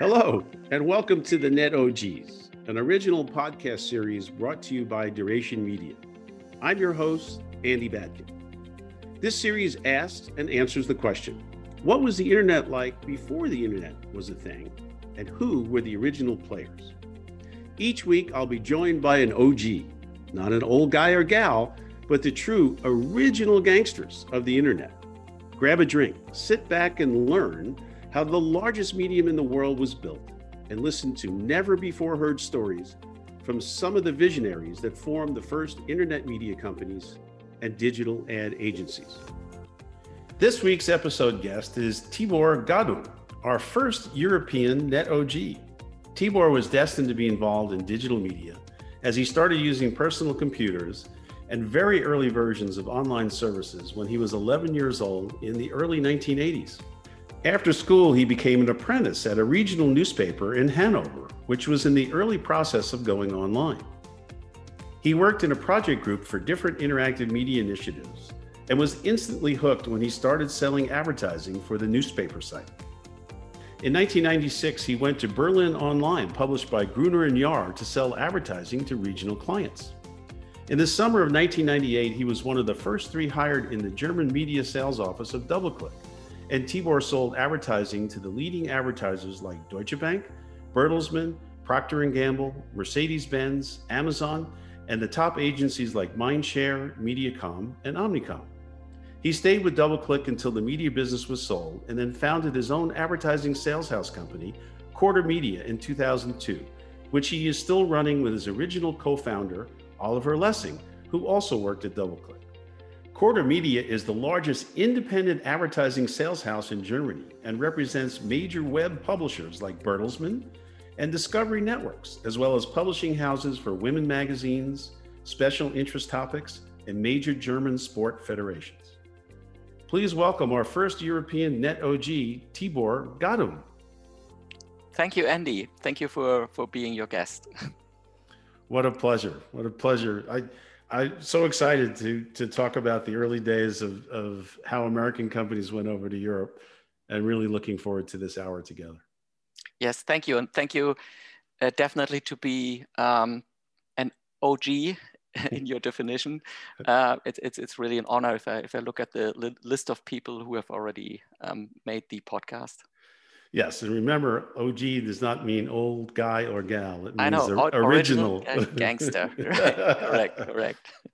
Hello, and welcome to the Net OGs, an original podcast series brought to you by Duration Media. I'm your host, Andy Batkin. This series asks and answers the question What was the internet like before the internet was a thing, and who were the original players? Each week, I'll be joined by an OG, not an old guy or gal, but the true original gangsters of the internet. Grab a drink, sit back, and learn how the largest medium in the world was built, and listen to never before heard stories from some of the visionaries that formed the first internet media companies and digital ad agencies. This week's episode guest is Tibor Gaddum, our first European net OG. Tibor was destined to be involved in digital media as he started using personal computers and very early versions of online services when he was 11 years old in the early 1980s. After school, he became an apprentice at a regional newspaper in Hanover, which was in the early process of going online. He worked in a project group for different interactive media initiatives and was instantly hooked when he started selling advertising for the newspaper site. In 1996, he went to Berlin Online, published by Gruner and Jahr, to sell advertising to regional clients. In the summer of 1998, he was one of the first three hired in the German media sales office of DoubleClick and Tibor sold advertising to the leading advertisers like Deutsche Bank, Bertelsmann, Procter & Gamble, Mercedes-Benz, Amazon, and the top agencies like Mindshare, Mediacom, and Omnicom. He stayed with DoubleClick until the media business was sold and then founded his own advertising sales house company, Quarter Media, in 2002, which he is still running with his original co founder, Oliver Lessing, who also worked at DoubleClick. Quarter Media is the largest independent advertising sales house in Germany and represents major web publishers like Bertelsmann and Discovery Networks, as well as publishing houses for women magazines, special interest topics, and major German sport federations. Please welcome our first European net OG, Tibor Gaddum. Thank you, Andy. Thank you for, for being your guest. what a pleasure. What a pleasure. I, I'm so excited to to talk about the early days of of how American companies went over to Europe, and really looking forward to this hour together. Yes, thank you, and thank you uh, definitely to be um, an OG in your definition. Uh, it, it's it's really an honor if I if I look at the li list of people who have already um, made the podcast. Yes, and remember, OG does not mean old guy or gal. It means I know, original, original gangster. correct, correct.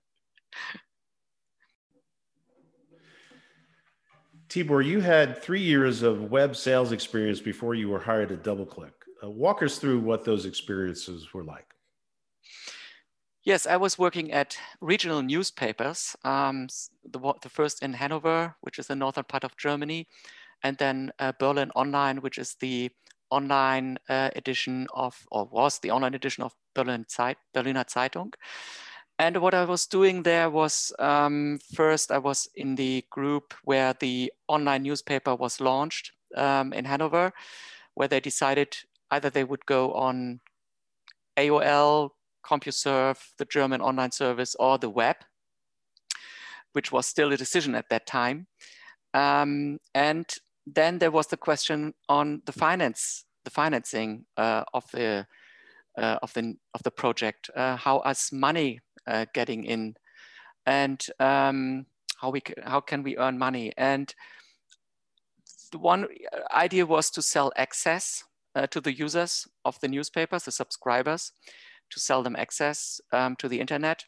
Tibor, you had three years of web sales experience before you were hired at DoubleClick. Uh, walk us through what those experiences were like. Yes, I was working at regional newspapers, um, the, the first in Hanover, which is the northern part of Germany, and then uh, Berlin Online, which is the online uh, edition of, or was the online edition of Berlin Zeit, Berliner Zeitung. And what I was doing there was um, first I was in the group where the online newspaper was launched um, in Hanover, where they decided either they would go on AOL, CompuServe, the German online service, or the web, which was still a decision at that time. Um, and then there was the question on the finance, the financing uh, of the uh, of the of the project. Uh, how is money uh, getting in, and um, how we how can we earn money? And the one idea was to sell access uh, to the users of the newspapers, the subscribers, to sell them access um, to the internet,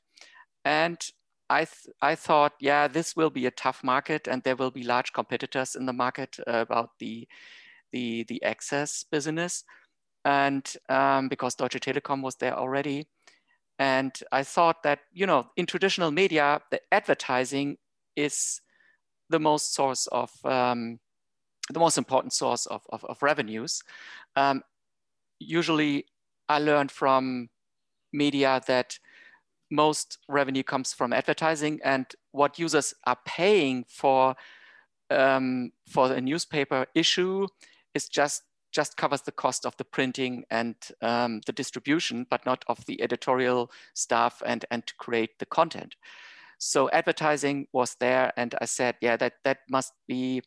and I, th I thought, yeah, this will be a tough market and there will be large competitors in the market uh, about the, the, the access business. And um, because Deutsche Telekom was there already. And I thought that, you know, in traditional media, the advertising is the most source of, um, the most important source of, of, of revenues. Um, usually I learned from media that most revenue comes from advertising and what users are paying for um, for a newspaper issue is just just covers the cost of the printing and um, the distribution, but not of the editorial stuff and, and to create the content. So advertising was there and I said, yeah, that, that must be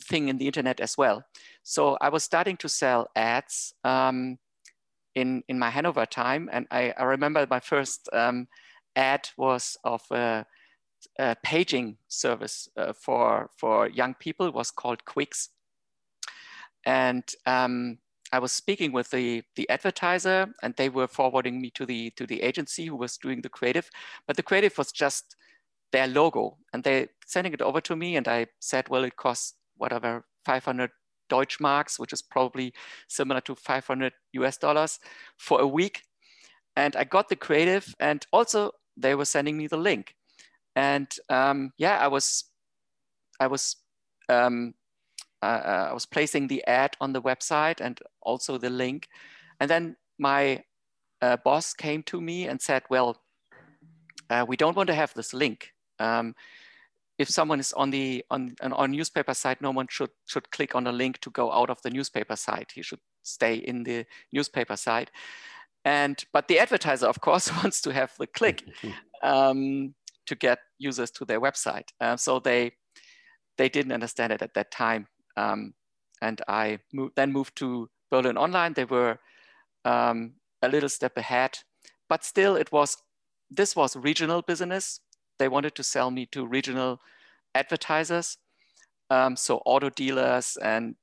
thing in the internet as well. So I was starting to sell ads um, in, in my Hanover time. And I, I remember my first um, ad was of a, a paging service uh, for, for young people, it was called Quix. And um, I was speaking with the, the advertiser and they were forwarding me to the, to the agency who was doing the creative, but the creative was just their logo and they sending it over to me and I said, well, it costs whatever, 500 Deutschmarks, which is probably similar to 500 US dollars for a week. And I got the creative and also they were sending me the link. And um, yeah, I was, I was, um, uh, I was placing the ad on the website and also the link. And then my uh, boss came to me and said, well, uh, we don't want to have this link. Um, if someone is on the on on newspaper site, no one should should click on a link to go out of the newspaper site. He should stay in the newspaper site. And but the advertiser, of course, wants to have the click um, to get users to their website. Uh, so they they didn't understand it at that time. Um, and I moved, then moved to Berlin Online. They were um, a little step ahead, but still, it was this was regional business they wanted to sell me to regional advertisers. Um, so auto dealers and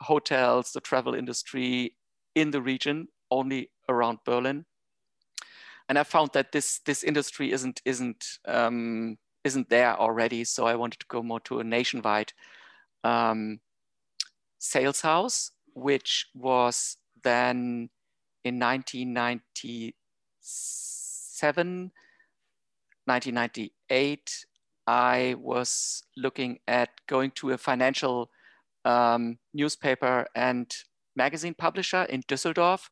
hotels, the travel industry in the region, only around Berlin. And I found that this this industry isn't isn't um, isn't there already. So I wanted to go more to a nationwide um, sales house, which was then in 1997 1998, I was looking at going to a financial um, newspaper and magazine publisher in Düsseldorf.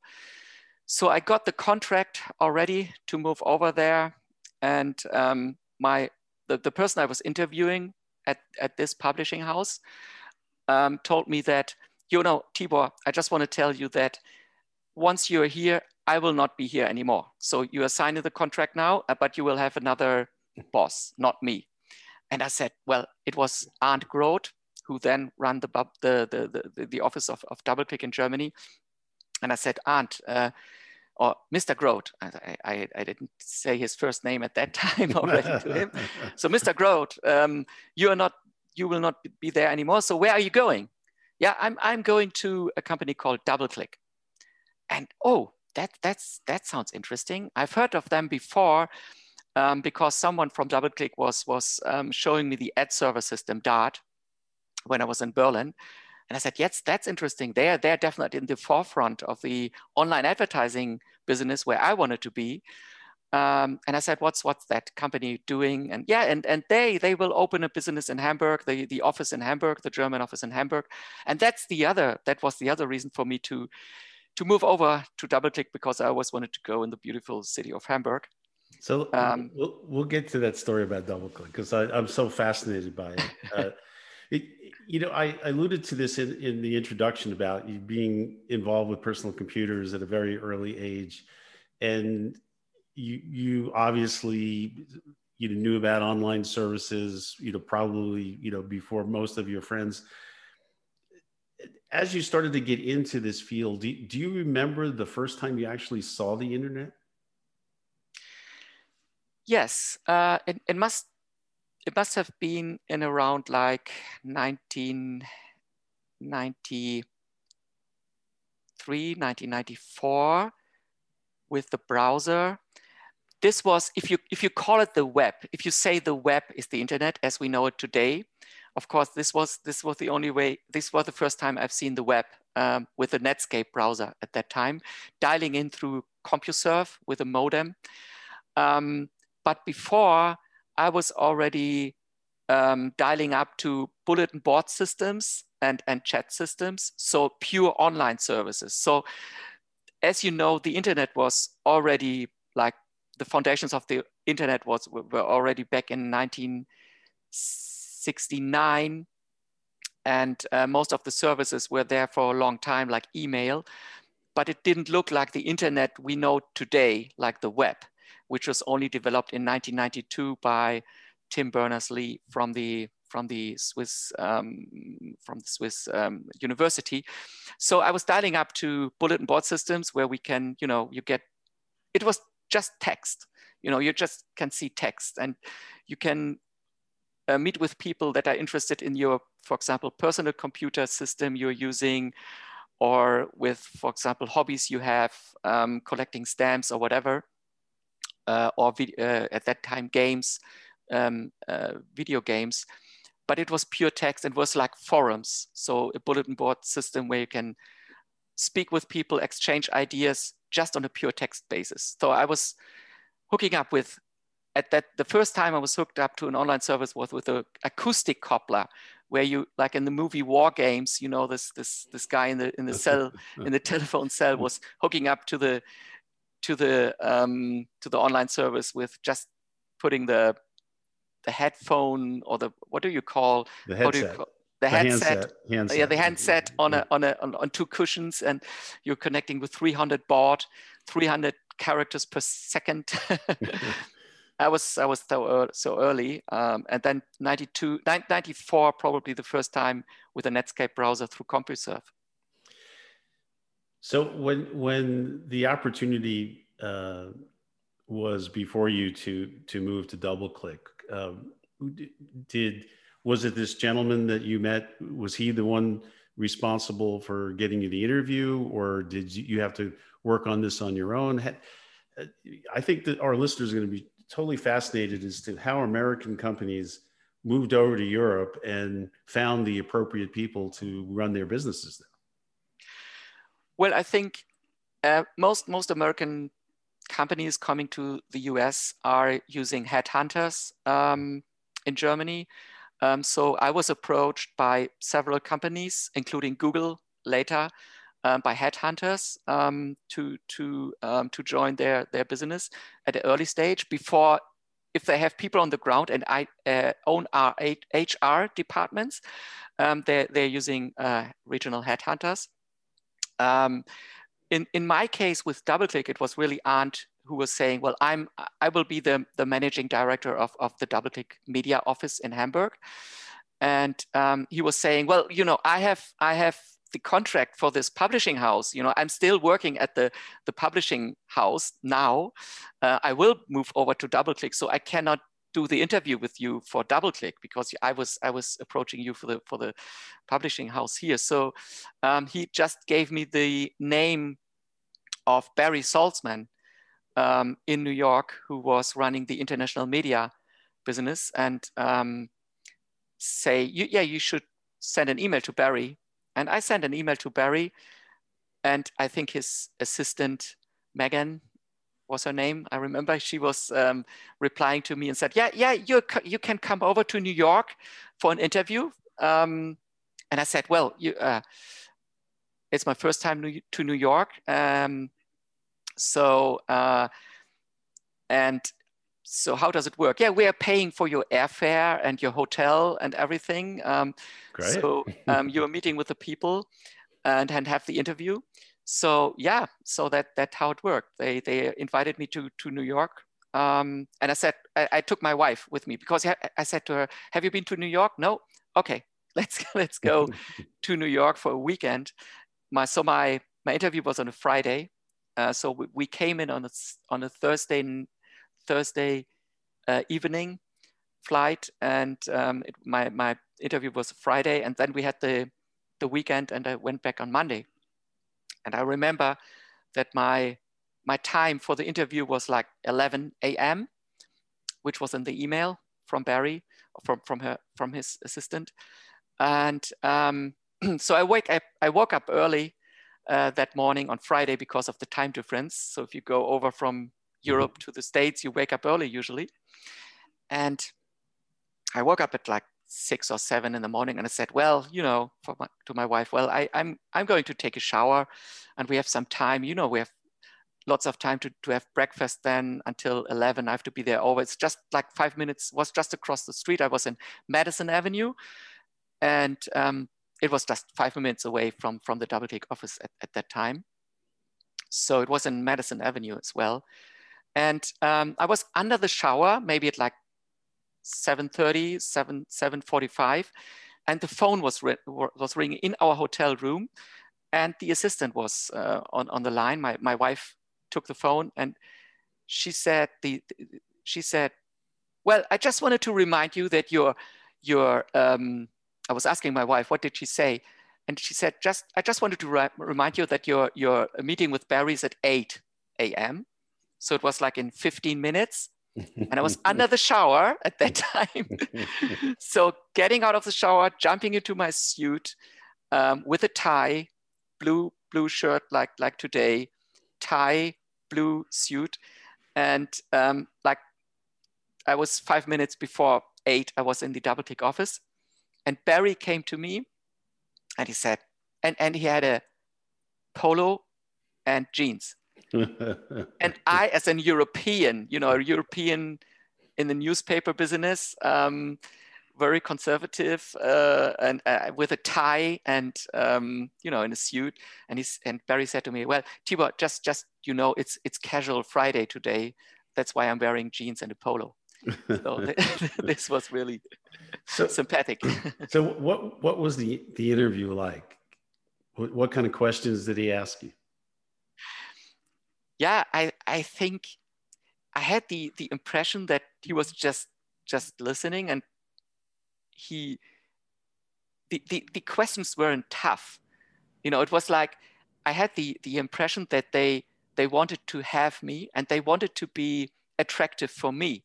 So I got the contract already to move over there. And um, my the, the person I was interviewing at, at this publishing house um, told me that, you know, Tibor, I just want to tell you that once you're here, I will not be here anymore. So you are signing the contract now, uh, but you will have another boss, not me. And I said, well, it was Arndt Groth, who then ran the, the, the, the, the office of, of DoubleClick in Germany. And I said, Arndt, uh, or Mr. Groth, I, I, I, didn't say his first name at that time already to him. So Mr. Groth, um, you are not, you will not be there anymore. So where are you going? Yeah, I'm, I'm going to a company called DoubleClick. And oh, that, that's, that sounds interesting. I've heard of them before um, because someone from DoubleClick was, was um, showing me the ad server system, Dart, when I was in Berlin. And I said, yes, that's interesting. They're, they're definitely in the forefront of the online advertising business where I wanted to be. Um, and I said, what's what's that company doing? And yeah, and, and they they will open a business in Hamburg, the, the office in Hamburg, the German office in Hamburg. And that's the other, that was the other reason for me to to move over to DoubleClick because I always wanted to go in the beautiful city of Hamburg. So um, we'll, we'll get to that story about DoubleClick because I'm so fascinated by it. Uh, it you know, I, alluded to this in, in the introduction about you being involved with personal computers at a very early age. And you, you obviously you knew about online services, you know, probably, you know, before most of your friends as you started to get into this field, do, do you remember the first time you actually saw the internet? Yes, uh, it, it must it must have been in around like 1993, 1994 with the browser. This was, if you, if you call it the web, if you say the web is the internet as we know it today, of course, this was this was the only way. This was the first time I've seen the web um, with the Netscape browser at that time, dialing in through CompuServe with a modem. Um, but before, I was already um, dialing up to bulletin board systems and, and chat systems, so pure online services. So as you know, the internet was already like the foundations of the internet was were already back in 19 69 and uh, most of the services were there for a long time like email but it didn't look like the internet we know today like the web which was only developed in 1992 by tim berners-lee from the from the Swiss um, from the Swiss um, university. So I was dialing up to bulletin board systems where we can, you know, you get it was just text. You know, you just can see text and you can uh, meet with people that are interested in your, for example, personal computer system you're using, or with, for example, hobbies you have, um, collecting stamps or whatever, uh, or uh, at that time games, um, uh, video games. But it was pure text. and was like forums, so a bulletin board system where you can speak with people, exchange ideas just on a pure text basis. So I was hooking up with at that the first time I was hooked up to an online service was with an acoustic coupler, where you like in the movie War Games, you know this this this guy in the in the cell in the telephone cell was hooking up to the to the um, to the online service with just putting the the headphone or the what do you call the headset. Call, the, the headset, handset, handset, yeah, the handset on a on a on, on two cushions, and you're connecting with 300 baud, 300 characters per second. I was I was so, so early, um, and then 92, 94 probably the first time with a Netscape browser through CompuServe. So when when the opportunity uh, was before you to to move to DoubleClick, um, did was it this gentleman that you met? Was he the one responsible for getting you the interview, or did you have to work on this on your own? Uh, I think that our listeners are going to be totally fascinated as to how American companies moved over to Europe and found the appropriate people to run their businesses there. Well, I think uh, most most American companies coming to the US are using headhunters um, in Germany. Um, so I was approached by several companies, including Google later, um, by headhunters um, to to um, to join their their business at an early stage before if they have people on the ground and I uh, own our HR departments, um, they're, they're using uh, regional headhunters. Um, in, in my case with DoubleClick, it was really Arndt who was saying, well, I'm, I will be the, the managing director of, of the DoubleClick media office in Hamburg. And um, he was saying, well, you know, I have, I have the contract for this publishing house you know i'm still working at the the publishing house now. Uh, i will move over to doubleclick so i cannot do the interview with you for doubleclick because i was i was approaching you for the for the publishing house here. So um, he just gave me the name of barry salzman um, in new york who was running the international media business and um, say yeah you should send an email to barry and I sent an email to Barry, and I think his assistant, Megan, was her name. I remember she was um, replying to me and said, "Yeah, yeah, you you can come over to New York for an interview." Um, and I said, "Well, you, uh, it's my first time to New York, um, so uh, and so how does it work? Yeah, we are paying for your airfare and your hotel and everything. Um, Great. So um, you are meeting with the people and, and have the interview. So yeah, so that that's how it worked. They they invited me to to New York, um, and I said I, I, took my wife with me because I said to her, "Have you been to New York?" No. Okay, let's let's go to New York for a weekend. My so my my interview was on a Friday, uh, so we, we, came in on a on a Thursday Thursday uh, evening flight, and um, it, my my interview was Friday, and then we had the the weekend, and I went back on Monday. And I remember that my my time for the interview was like 11 a.m., which was in the email from Barry, from from her from his assistant, and um, so I wake I, I woke up early uh, that morning on Friday because of the time difference. So if you go over from Europe mm-hmm. to the States, you wake up early usually. And I woke up at like six or seven in the morning and I said, well, you know, my, to my wife, well, I, I'm, I'm going to take a shower and we have some time, you know, we have lots of time to, to have breakfast then until 11. I have to be there always just like five minutes was just across the street. I was in Madison Avenue and um, it was just five minutes away from, from the DoubleClick office at, at that time. So it was in Madison Avenue as well. And um, I was under the shower, maybe at like 7.30, 7, 7.45, and the phone was, was ringing in our hotel room and the assistant was uh, on, on the line. My, my wife took the phone and she said, the, she said, well, I just wanted to remind you that your, your um, I was asking my wife, what did she say? And she said, just, I just wanted to remind you that your, your meeting with Barry is at 8 a.m. So it was like in 15 minutes. and I was under the shower at that time. so getting out of the shower, jumping into my suit um, with a tie, blue blue shirt like like today, tie, blue suit, and um, like I was five minutes before eight. I was in the DoubleClick office, and Barry came to me and he said, and, and he had a polo and jeans. And I, as an European, you know, a European in the newspaper business, um, very conservative uh, and uh, with a tie and um, you know in a suit. And he's and Barry said to me, "Well, Tibor, just just you know, it's it's casual Friday today. That's why I'm wearing jeans and a polo." so this was really so, sympathetic. so what what was the the interview like? What, what kind of questions did he ask you? Yeah, I I think I had the the impression that he was just just listening and he the, the, the questions weren't tough. You know, it was like I had the the impression that they they wanted to have me and they wanted to be attractive for me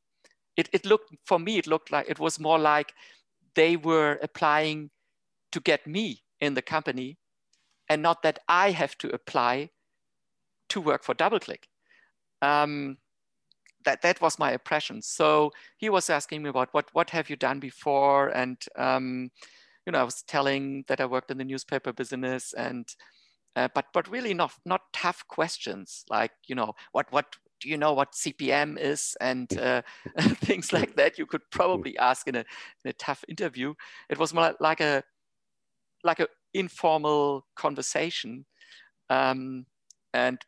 it, it looked for me it looked like it was more like they were applying to get me in the company and not that i have to apply to work for doubleclick um, that that was my impression so he was asking me about what what have you done before and um, you know i was telling that i worked in the newspaper business and uh, but but really not not tough questions like you know what what do you know what CPM is and uh, things like that you could probably ask in a, in a tough interview. It was more like a like a informal conversation. Um, and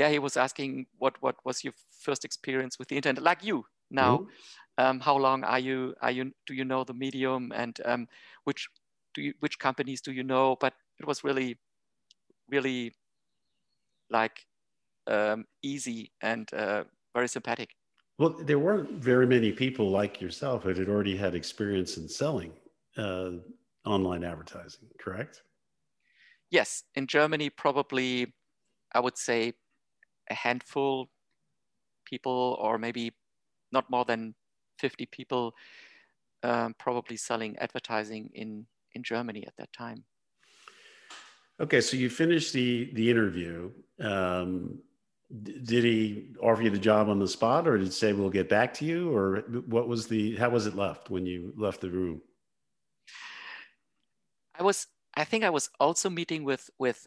yeah, he was asking what what was your first experience with the internet, like you now. Mm-hmm. Um, how long are you are you do you know the medium and um, which do you which companies do you know? But it was really really like um, easy and uh, very sympathetic. Well, there weren't very many people like yourself that had already had experience in selling uh, online advertising, correct? Yes, in Germany, probably I would say a handful people, or maybe not more than 50 people, um, probably selling advertising in in Germany at that time. Okay, so you finished the the interview. Um, did he offer you the job on the spot or did he say we'll get back to you or what was the how was it left when you left the room i was i think i was also meeting with with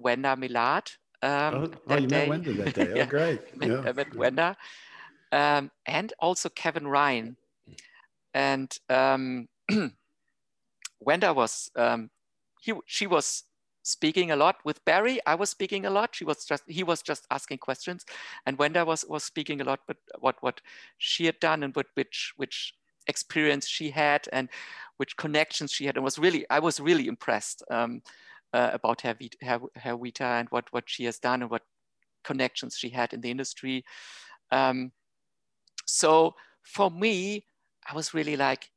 wenda millard um, oh, oh you day. met wenda that day oh yeah. great yeah. i met wenda um, and also kevin ryan and um, wenda was um, he she was speaking a lot with Barry. I was speaking a lot. She was just he was just asking questions, and Wenda was was speaking a lot. But what what she had done and what which which experience she had and which connections she had, and was really I was really impressed um, uh, about her, Vita and what what she has done and what connections she had in the industry. Um, so for me, I was really like,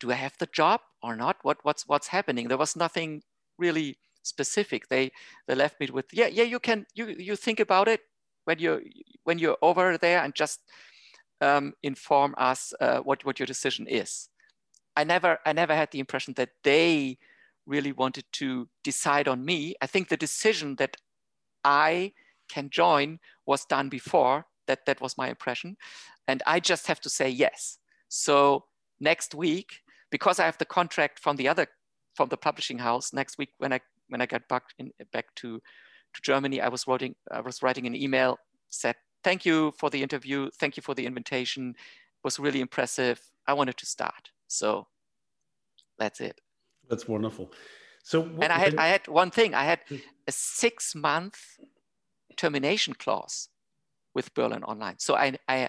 do I have the job or not? What what's what's happening? There was nothing really specific. They they left me with yeah yeah you can you you think about it when you when you're over there and just um, inform us uh, what what your decision is. I never I never had the impression that they really wanted to decide on me. I think the decision that I can join was done before. That that was my impression, and I just have to say yes. So next week, because I have the contract from the other from the publishing house next week when I when I got back in, back to to Germany, I was writing I was writing an email said thank you for the interview, thank you for the invitation, it was really impressive. I wanted to start, so that's it. That's wonderful. So and I had I had one thing. I had hmm. a six month termination clause with Berlin Online. So I I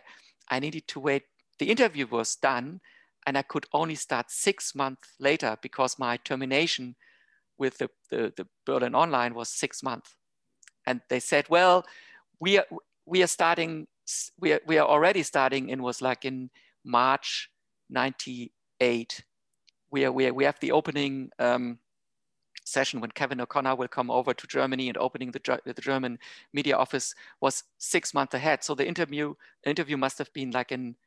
I needed to wait the interview was done and I could only start six months later because my termination with the, the, the Berlin Online was six months. And they said, well, we are, we are starting, we are, we are already starting and was like in March 98. We, are, we, are, we have the opening um, session when Kevin O'Connor will come over to Germany and opening the, the German media office was six months ahead. So the interview, interview must have been like in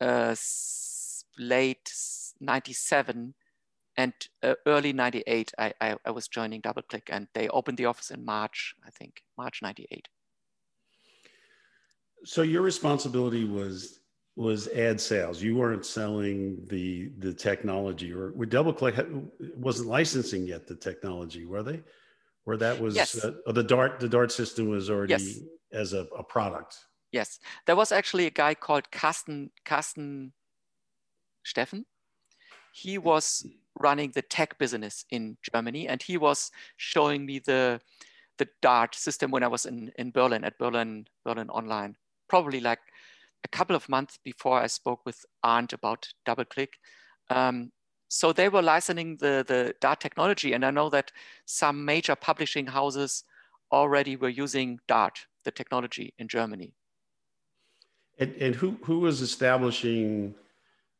uh, late 97 and uh, early 98 I, I, I, was joining DoubleClick and they opened the office in march i think march 98 so your responsibility was was ad sales you weren't selling the the technology or with DoubleClick wasn't licensing yet the technology were they where that was yes. uh, the dart the dart system was already yes. as a, a product yes there was actually a guy called Carsten Carsten Steffen. He was running the tech business in Germany and he was showing me the, the DART system when I was in, in Berlin at Berlin, Berlin Online, probably like a couple of months before I spoke with Arndt about DoubleClick. Um, so they were licensing the, the Dart technology. And I know that some major publishing houses already were using Dart, the technology in Germany. And, and who, who was establishing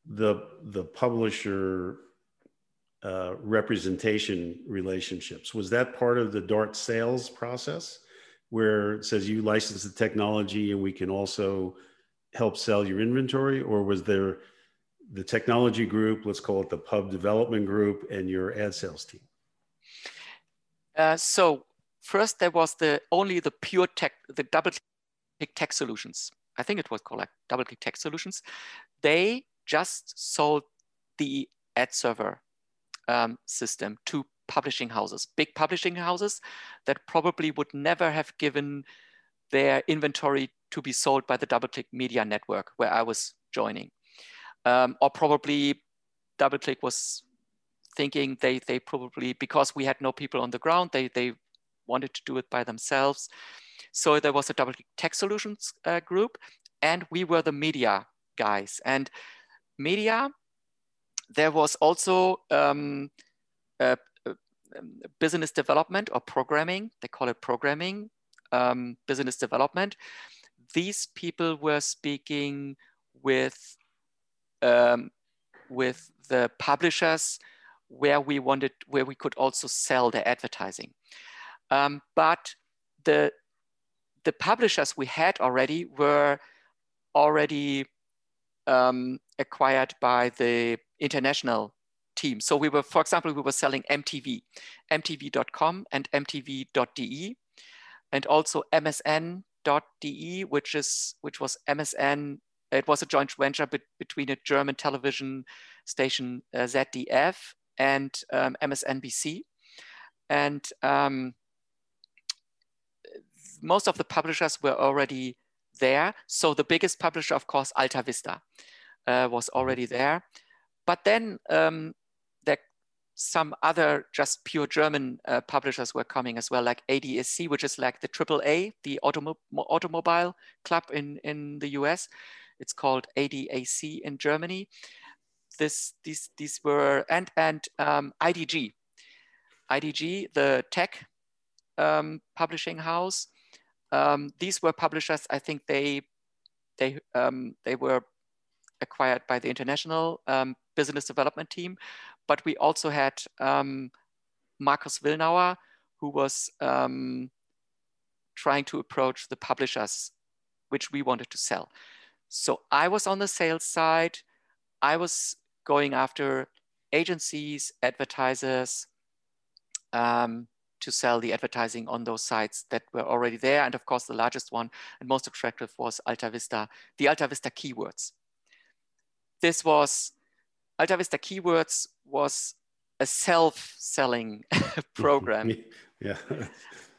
the the publisher uh, representation relationships was that part of the dart sales process where it says you license the technology and we can also help sell your inventory or was there the technology group let's call it the pub development group and your ad sales team? Uh, so first there was the only the pure tech the double click tech solutions. I think it was called like double click tech solutions. They just sold the ad server um, system to publishing houses, big publishing houses that probably would never have given their inventory to be sold by the DoubleClick Media Network, where I was joining. Um, or probably DoubleClick was thinking they, they probably, because we had no people on the ground, they, they wanted to do it by themselves. So there was a DoubleClick Tech Solutions uh, group, and we were the media guys. And media, there was also um, business development or programming. They call it programming, um, business development. These people were speaking with um, with the publishers where we wanted, where we could also sell the advertising. Um, but the the publishers we had already were already um, acquired by the international team. So we were, for example, we were selling MTV, MTV.com and MTV.de, and also MSN.de, which is which was MSN. It was a joint venture be between a German television station uh, ZDF and um, MSNBC, and um, most of the publishers were already there. So the biggest publisher, of course, Alta Vista, uh, was already there. But then um, some other just pure German uh, publishers were coming as well, like ADAC, which is like the AAA, the automo automobile club in, in the US. It's called ADAC in Germany. This, these, these were, and, and um, IDG. IDG, the tech um, publishing house, um, these were publishers. I think they they um, they were acquired by the international um, business development team, but we also had um, Markus Willnauer, who was um, trying to approach the publishers, which we wanted to sell. So I was on the sales side. I was going after agencies, advertisers, um, to sell the advertising on those sites that were already there. And of course, the largest one and most attractive was Alta Vista, the Alta Vista keywords. This was, Alta Vista keywords was a self-selling program. yeah.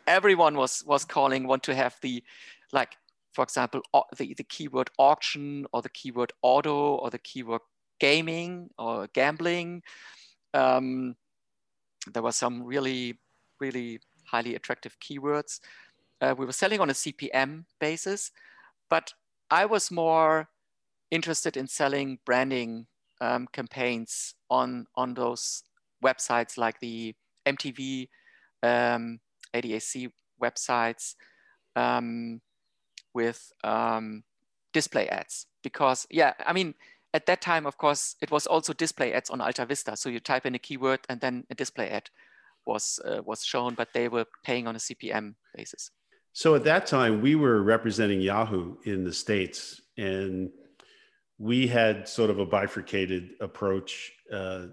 Everyone was, was calling, want to have the, like, for example, the, the keyword auction or the keyword auto or the keyword gaming or gambling. Um, there was some really really highly attractive keywords. Uh, we were selling on a CPM basis, but I was more interested in selling branding um, campaigns on on those websites like the MTV, um, ADAC websites um, with um, display ads. Because yeah, I mean, at that time, of course, it was also display ads on Alta Vista. So you type in a keyword and then a display ad was uh, was shown, but they were paying on a CPM basis. So at that time, we were representing Yahoo in the states, and we had sort of a bifurcated approach uh,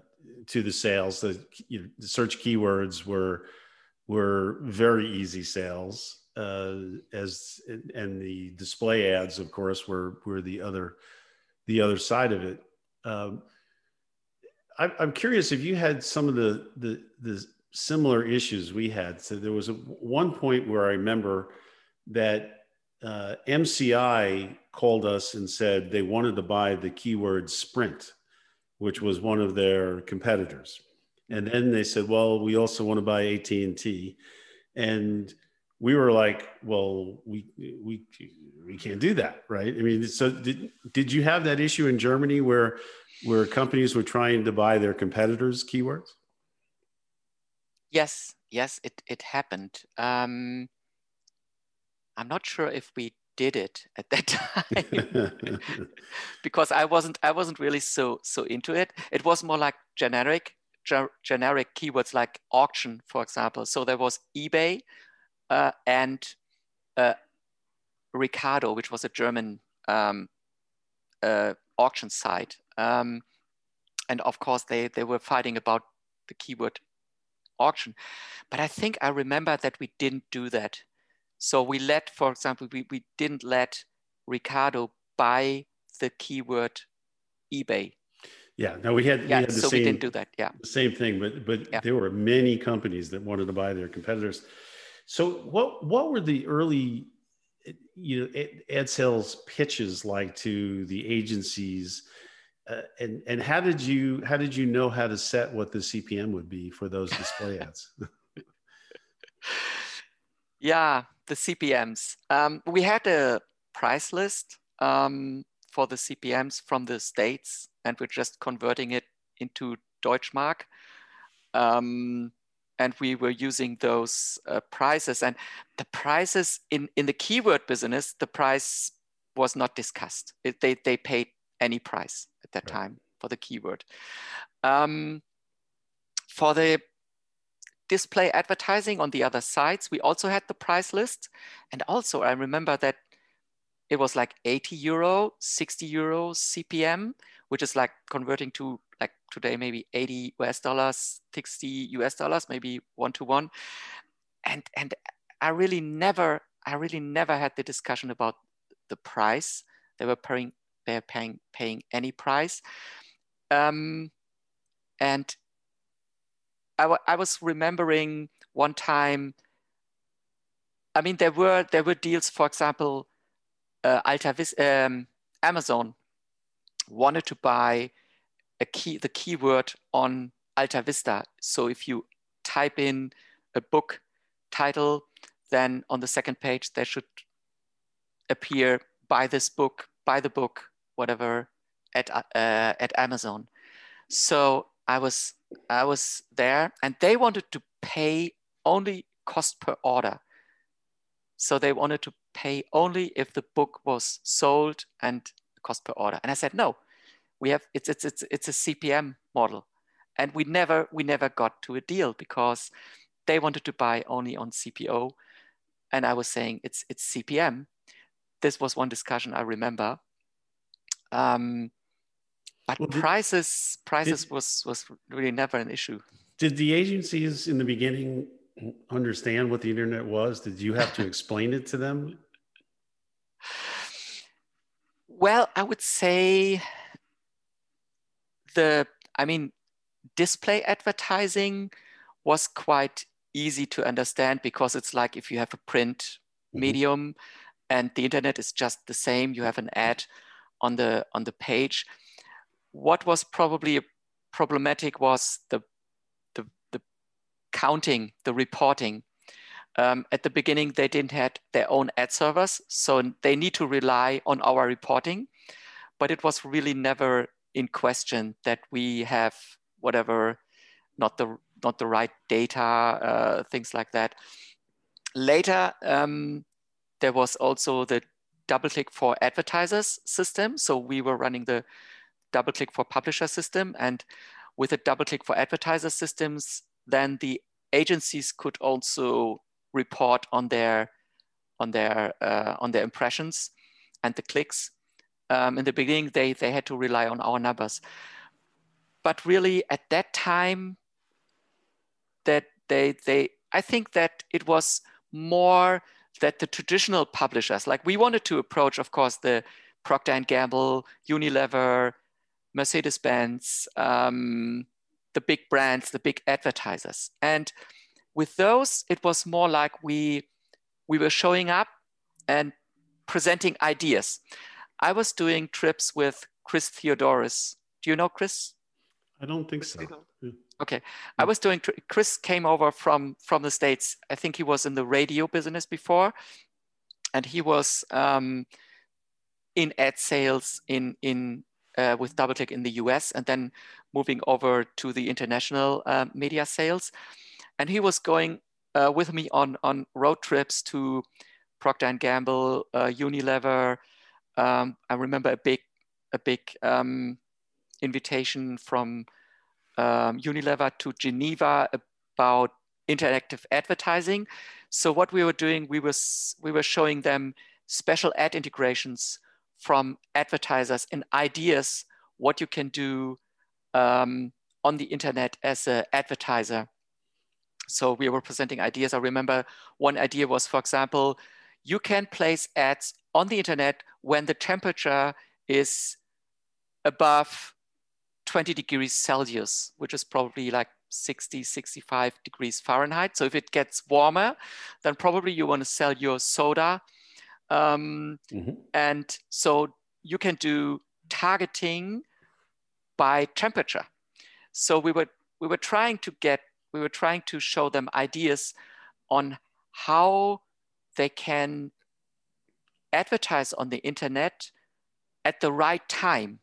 to the sales. The, you know, the, search keywords were were very easy sales, uh, as and the display ads, of course, were were the other the other side of it. Um, I'm curious if you had some of the the the similar issues we had. So there was a, one point where I remember that uh, MCI called us and said they wanted to buy the keyword Sprint, which was one of their competitors. And then they said, well, we also want to buy AT&T. And we were like, well, we, we, we can't do that. Right. I mean, so did, did you have that issue in Germany where, where companies were trying to buy their competitors keywords? Yes, yes, it, it happened. Um, I'm not sure if we did it at that time because I wasn't I wasn't really so so into it. It was more like generic ge- generic keywords like auction, for example. So there was eBay uh, and uh, Ricardo, which was a German um, uh, auction site. Um, and of course, they, they were fighting about the keyword auction. But I think I remember that we didn't do that. So we let, for example, we, we didn't let Ricardo buy the keyword eBay. Yeah, no, we had, yeah, we had the so same, we didn't do that. Yeah, the same thing, but but yeah. there were many companies that wanted to buy their competitors. So what what were the early, you know, ad sales pitches like to the agencies? Uh, and and how did you how did you know how to set what the CPM would be for those display ads? yeah, the CPMs. Um, we had a price list um, for the CPMs from the states, and we're just converting it into Deutschmark. Um, and we were using those uh, prices, and the prices in in the keyword business, the price was not discussed. It, they they paid any price at that right. time for the keyword. Um, for the display advertising on the other sites, we also had the price list. And also I remember that it was like 80 euro, 60 euro CPM, which is like converting to like today, maybe 80 US dollars, 60 US dollars, maybe one to one. And, and I really never, I really never had the discussion about the price. They were paying they're paying paying any price. Um, and I, I was remembering one time. I mean, there were there were deals. For example, uh, um, Amazon wanted to buy a key the keyword on Alta Vista. So if you type in a book title, then on the second page there should appear buy this book, buy the book, whatever at uh, at Amazon. So I was I was there, and they wanted to pay only cost per order. So they wanted to pay only if the book was sold and cost per order. And I said no, we have it's it's it's it's a CPM model, and we never we never got to a deal because they wanted to buy only on CPO, and I was saying it's it's CPM. This was one discussion I remember um, but well, prices prices did, was was really never an issue. Did the agencies in the beginning understand what the internet was? Did you have to explain it to them? Well, I would say the I mean display advertising was quite easy to understand because it's like if you have a print mm-hmm. medium and the internet is just the same, you have an ad on the on the page. What was probably problematic was the the, the counting, the reporting. Um, at the beginning, they didn't have their own ad servers, so they need to rely on our reporting. but it was really never in question that we have whatever, not the not the right data, uh, things like that. Later, um, there was also the DoubleClick for advertisers system. So we were running the DoubleClick for publisher system. And with a double click for advertiser systems, then the agencies could also report on their on their uh, on their impressions and the clicks. Um, in the beginning, they they had to rely on our numbers, but really at that time, that they they I think that it was more that the traditional publishers, like we wanted to approach, of course, the Procter and Gamble, Unilever, Mercedes-Benz, um, the big brands, the big advertisers, and with those, it was more like we we were showing up and presenting ideas. I was doing trips with Chris Theodoris. Do you know Chris? I don't think so. Okay, I was doing. Chris came over from from the states. I think he was in the radio business before, and he was um, in ad sales in in uh, with DoubleClick in the US, and then moving over to the international uh, media sales. And he was going uh, with me on on road trips to Procter and Gamble, uh, Unilever. Um, I remember a big a big um, invitation from um, Unilever to Geneva about interactive advertising. So what we were doing, we was we were showing them special ad integrations from advertisers and ideas what you can do um, on the internet as an advertiser. So we were presenting ideas. I remember one idea was, for example, you can place ads on the internet when the temperature is above 20 degrees Celsius, which is probably like 60, 65 degrees Fahrenheit. So if it gets warmer, then probably you want to sell your soda. Um, mm-hmm. And so you can do targeting by temperature. So we were we were trying to get we were trying to show them ideas on how they can advertise on the internet at the right time.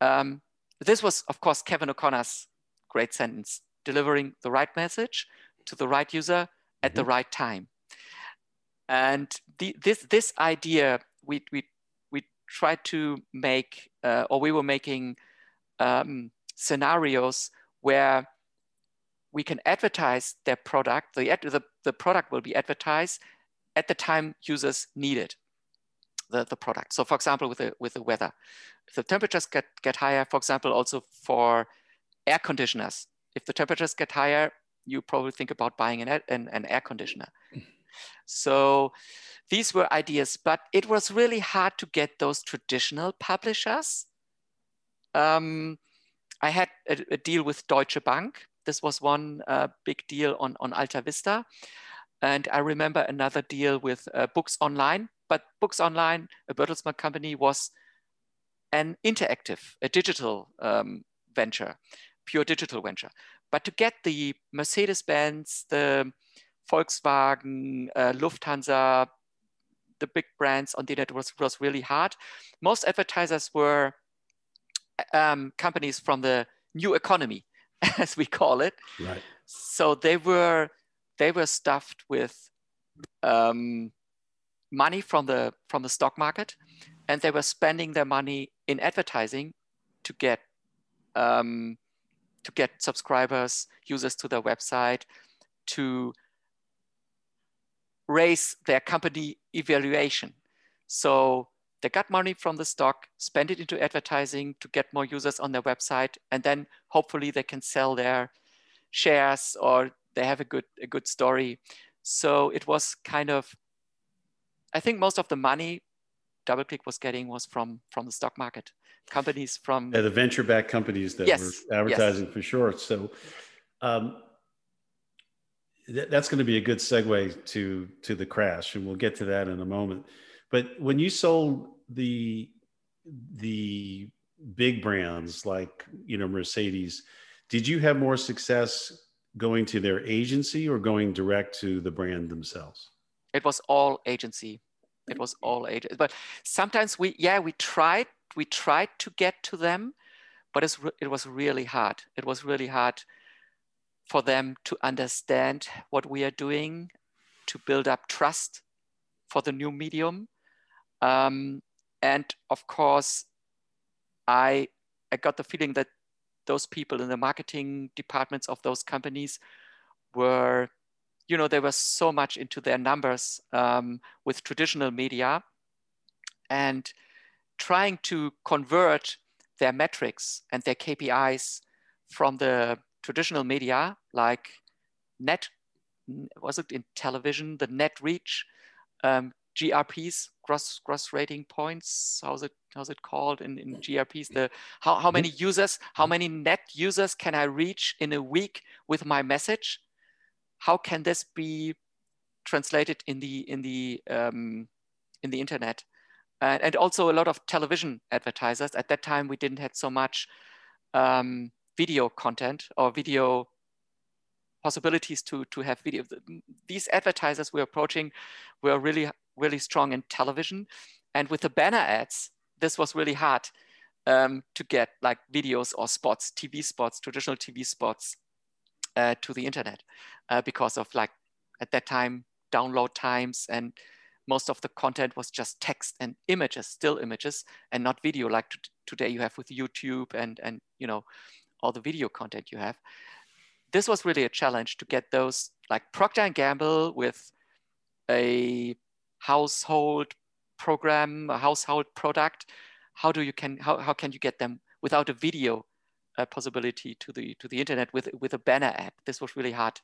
Um, this was, of course, Kevin O'Connor's great sentence, delivering the right message to the right user at mm-hmm. the right time. And the, this, this idea, we, we, we tried to make, uh, or we were making um, scenarios where we can advertise their product, the, the, the product will be advertised at the time users need it the, the product. So for example, with the, with the weather, if the temperatures get, get higher, for example, also for air conditioners, if the temperatures get higher, you probably think about buying an, an, an air conditioner. So these were ideas, but it was really hard to get those traditional publishers. Um, I had a, a, deal with Deutsche Bank. This was one uh, big deal on, on Alta Vista. And I remember another deal with uh, Books Online but Books Online, a Bertelsmann company, was an interactive, a digital um, venture, pure digital venture. But to get the Mercedes-Benz, the Volkswagen, uh, Lufthansa, the big brands on the internet was, was really hard. Most advertisers were um, companies from the new economy, as we call it. Right. So they were they were stuffed with um, money from the from the stock market, and they were spending their money in advertising to get um, to get subscribers, users to their website, to raise their company evaluation. So they got money from the stock, spend it into advertising to get more users on their website, and then hopefully they can sell their shares or they have a good a good story. So it was kind of I think most of the money DoubleClick was getting was from from the stock market companies from yeah, the venture backed companies that yes, were advertising yes. for sure. So um, th- that's going to be a good segue to to the crash, and we'll get to that in a moment. But when you sold the the big brands like you know Mercedes, did you have more success going to their agency or going direct to the brand themselves? It was all agency. it was all ages. But sometimes we, yeah, we tried, we tried to get to them, but it was really hard. It was really hard for them to understand what we are doing, to build up trust for the new medium. Um, and of course, I, I got the feeling that those people in the marketing departments of those companies were you know, they were so much into their numbers um, with traditional media and trying to convert their metrics and their KPIs from the traditional media, like net, was it in television, the net reach, um, GRPs, gross gross rating points. How's it how's it called in, in GRPs? The how, how many users, how many net users can I reach in a week with my message? how can this be translated in the in the um, in the internet and, and, also a lot of television advertisers at that time we didn't have so much um, video content or video possibilities to to have video. These advertisers we're approaching were really really strong in television. And with the banner ads this was really hard um, to get like videos or spots tv spots traditional tv spots uh, to the internet uh, because of like at that time download times and most of the content was just text and images, still images, and not video like today you have with YouTube and and you know all the video content you have. This was really a challenge to get those like Procter and Gamble with a household program, a household product. How do you can how, how can you get them without a video uh, possibility to the to the internet with with a banner ad? This was really hard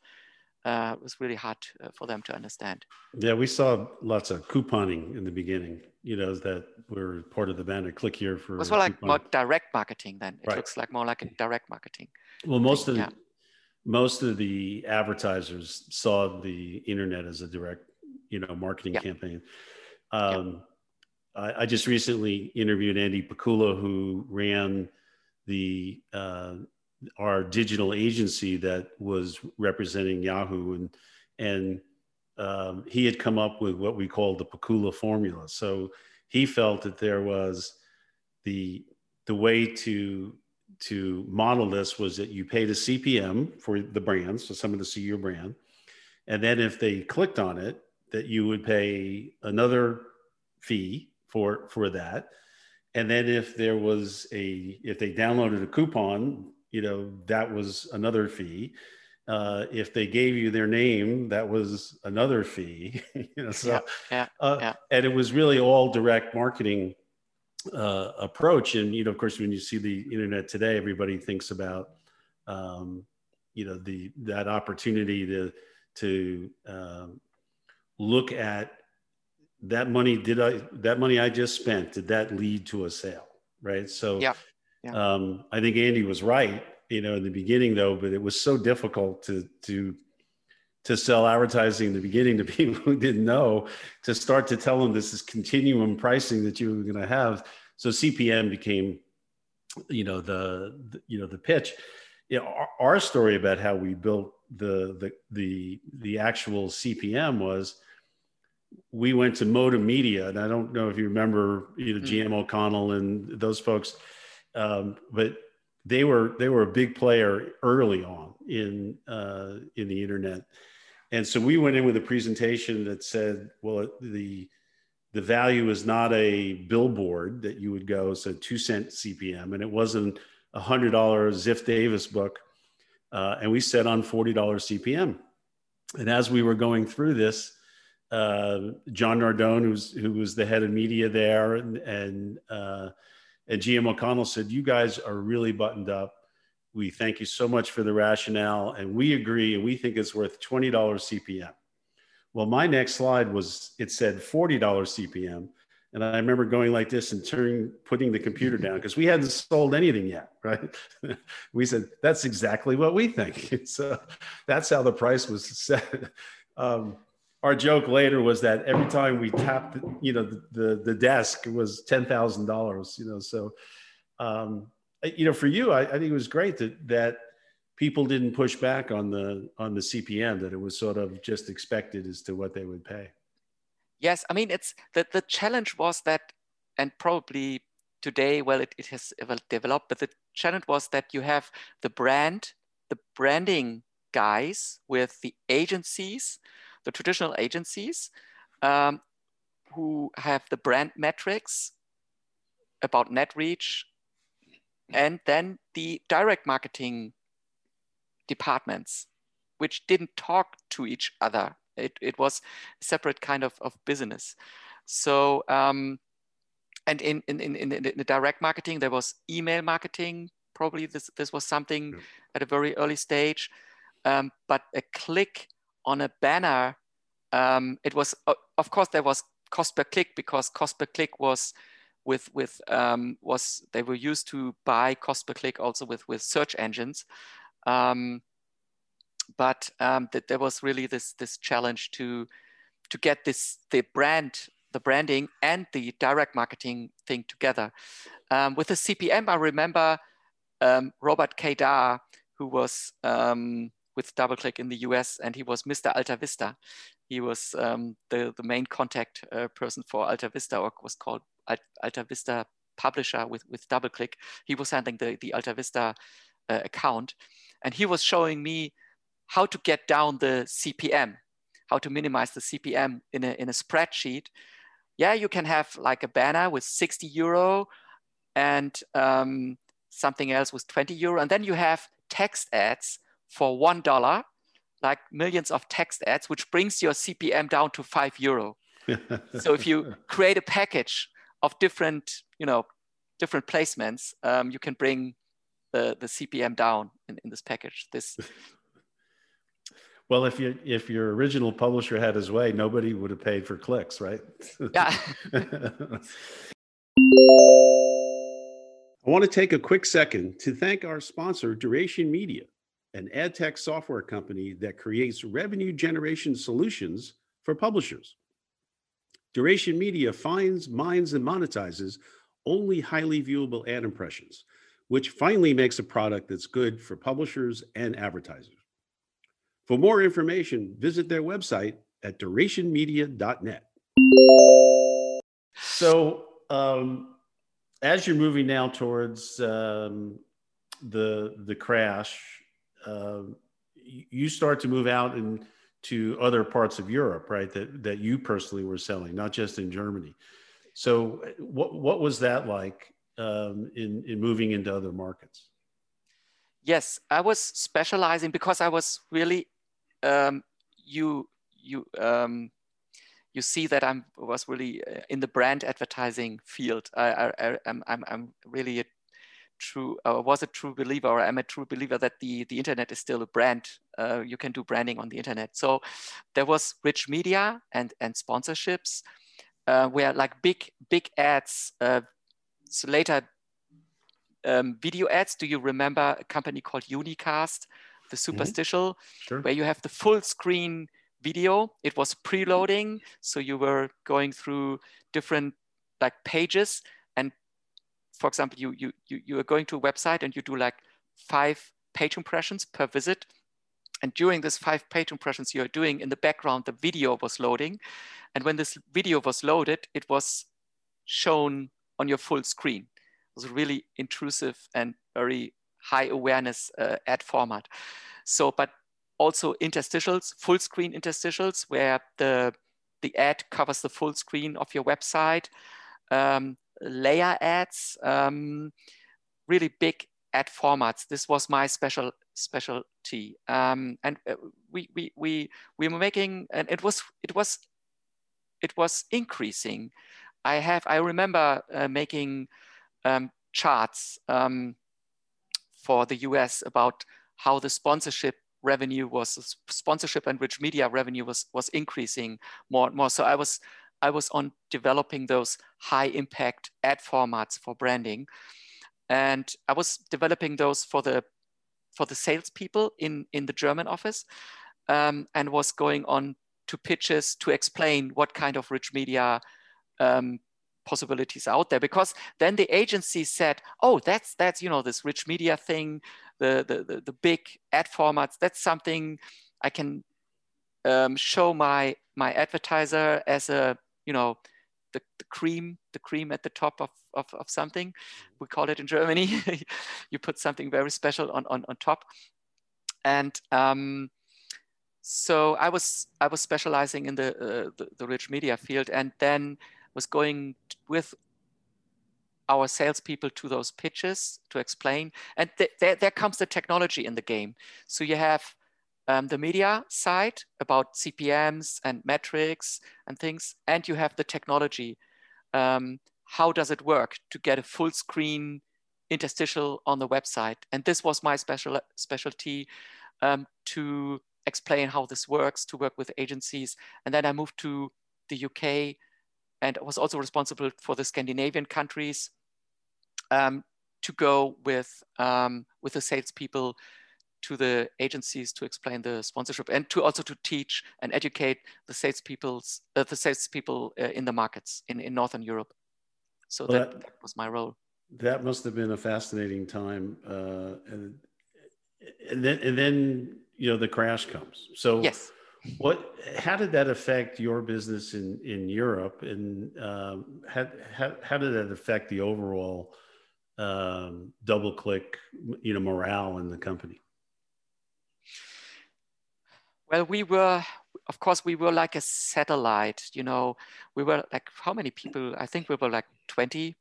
uh, was really hard uh, for them to understand. Yeah, we saw lots of couponing in the beginning. You know that were part of the banner. Click here for. It was more like more direct marketing. Then it right. looks like more like a direct marketing. Well, most thing. of the, yeah. most of the advertisers saw the internet as a direct, you know, marketing yeah. campaign. Um, yeah. I, I, just recently interviewed Andy Pakula, who ran the uh, our digital agency that was representing Yahoo, and and um, he had come up with what we call the Pakula formula. So he felt that there was the the way to to model this was that you paid a CPM for the brand, so someone to see your brand, and then if they clicked on it, that you would pay another fee for for that. And then if there was a if they downloaded a coupon, you know that was another fee. Uh, if they gave you their name that was another fee you know so yeah, yeah, uh, yeah. and it was really all direct marketing uh, approach. And you know of course when you see the internet today everybody thinks about um, you know the that opportunity to to um, look at that money did i that money i just spent did that lead to a sale right? So yeah yeah. Um, I think Andy was right, you know, in the beginning though, but it was so difficult to to to sell advertising in the beginning to people who didn't know to start to tell them this is continuum pricing that you were going to have. So CPM became, you know, the, the you know the pitch. You know, our, our story about how we built the the the the actual CPM was we went to Modem Media, and I don't know if you remember, you know, GM hmm. O'Connell and those folks um, but they were they were a big player early on in uh, in the internet, and so we went in with a presentation that said, well, the the value is not a billboard that you would go so two cent CPM, and it wasn't a hundred dollar Ziff Davis book, uh, and we set on forty dollars CPM, and as we were going through this. Uh, John Nardone, who's who was the head of media there, and, and uh, and GM O'Connell said, You guys are really buttoned up. We thank you so much for the rationale, and we agree, and we think it's worth $20 CPM. Well, my next slide was it said $40 CPM. And I remember going like this and turning, putting the computer down because we hadn't sold anything yet, right? we said, that's exactly what we think. so that's how the price was set. Um, our joke later was that every time we tapped, you know, the the, the desk was ten thousand dollars. You know, so um, you know, for you, I, I, think it was great that that people didn't push back on the on the CPM. That it was sort of just expected as to what they would pay. Yes, I mean it's the the challenge was that, and probably today, well, it, it has developed, but the challenge was that you have the brand, the branding guys with the agencies, the traditional agencies, um, who have the brand metrics about net reach, and then the direct marketing departments, which didn't talk to each other. It, it was a separate kind of, of business. So, um, and in, in, in, in, the direct marketing, there was email marketing. Probably this, this was something yeah. at a very early stage. Um, but a click on a banner, um, it was, of course, there was cost per click because cost per click was with with um, was they were used to buy cost per click also with with search engines. Um, but um, that there was really this this challenge to to get this the brand the branding and the direct marketing thing together. Um, with the cpm i remember um, robert Kadar, who was um, with DoubleClick in the US, and he was Mr. Alta Vista. He was um, the, the main contact uh, person for Alta Vista, or was called Alta Vista publisher with, with DoubleClick. He was handling the, the Alta Vista uh, account. And he was showing me how to get down the CPM, how to minimize the CPM in a, in a spreadsheet. Yeah, you can have like a banner with 60 euro and um, something else with 20 euro. And then you have text ads for $1, like millions of text ads, which brings your CPM down to five euro. so if you create a package of different, you know, different placements, um, you can bring the, the CPM down in, in this package. This. Well, if you if your original publisher had his way, nobody would have paid for clicks, right? Yeah. I want to take a quick second to thank our sponsor, Duration Media, an ad tech software company that creates revenue generation solutions for publishers. Duration Media finds, mines, and monetizes only highly viewable ad impressions, which finally makes a product that's good for publishers and advertisers. For more information, visit their website at durationmedia.net. So, um, as you're moving now towards um, the the crash, uh, you start to move out and to other parts of Europe, right? That that you personally were selling, not just in Germany. So, what what was that like um, in in moving into other markets? Yes, I was specializing because I was really um, you you um, you see that I was really uh, in the brand advertising field. I, I, I'm, I'm, I'm really a true uh, was a true believer or am a true believer that the the internet is still a brand uh, you can do branding on the internet so there was rich media and and sponsorships uh, where like big big ads uh, so later um, video ads do you remember a company called unicast the mm-hmm. superstitial mm-hmm. sure. where you have the full screen video it was preloading so you were going through different like pages for example, you, you, you, you are going to a website and you do like five page impressions per visit. And during this five page impressions you're doing in the background, the video was loading. And when this video was loaded, it was shown on your full screen. It was really intrusive and very high awareness uh, ad format. So, but also interstitials, full screen interstitials, where the, the ad covers the full screen of your website. Um, layer ads, um, really big ad formats. This was my special specialty, um, and uh, we we we we were making, and it was it was it was increasing. I have I remember uh, making um, charts um, for the US about how the sponsorship revenue was sponsorship and rich media revenue was was increasing more and more. So I was I was on developing those high impact ad formats for branding. And I was developing those for the for the salespeople in, in the German office um, and was going on to pitches to explain what kind of rich media um, possibilities out there because then the agency said oh that's that's you know this rich media thing the the, the, the big ad formats that's something i can um, show my my advertiser as a you know, the, the cream, the cream at the top of, of, of something. We call it in Germany. you put something very special on, on, on top. And um, so I was I was specializing in the, uh, the, the rich media field, and then was going with our salespeople to those pitches to explain. And th there, there comes the technology in the game. So you have um, the media side about CPMs and metrics and things, and you have the technology. Um, how does it work to get a full screen interstitial on the website? And this was my special specialty um, to explain how this works, to work with agencies. And then I moved to the UK and was also responsible for the Scandinavian countries um, to go with, um, with the salespeople to the agencies to explain the sponsorship and to also to teach and educate the salespeople's uh, the salespeople uh, in the markets in, in Northern Europe. So well, that, that, was my role. That must have been a fascinating time. Uh, and, and then and then you know the crash comes. So yes. What? How did that affect your business in in Europe, and um, how, how how did that affect the overall um, DoubleClick, you know, morale in the company? Well, we were, of course, we were like a satellite, you know, we were like, how many people? I think we were like 20,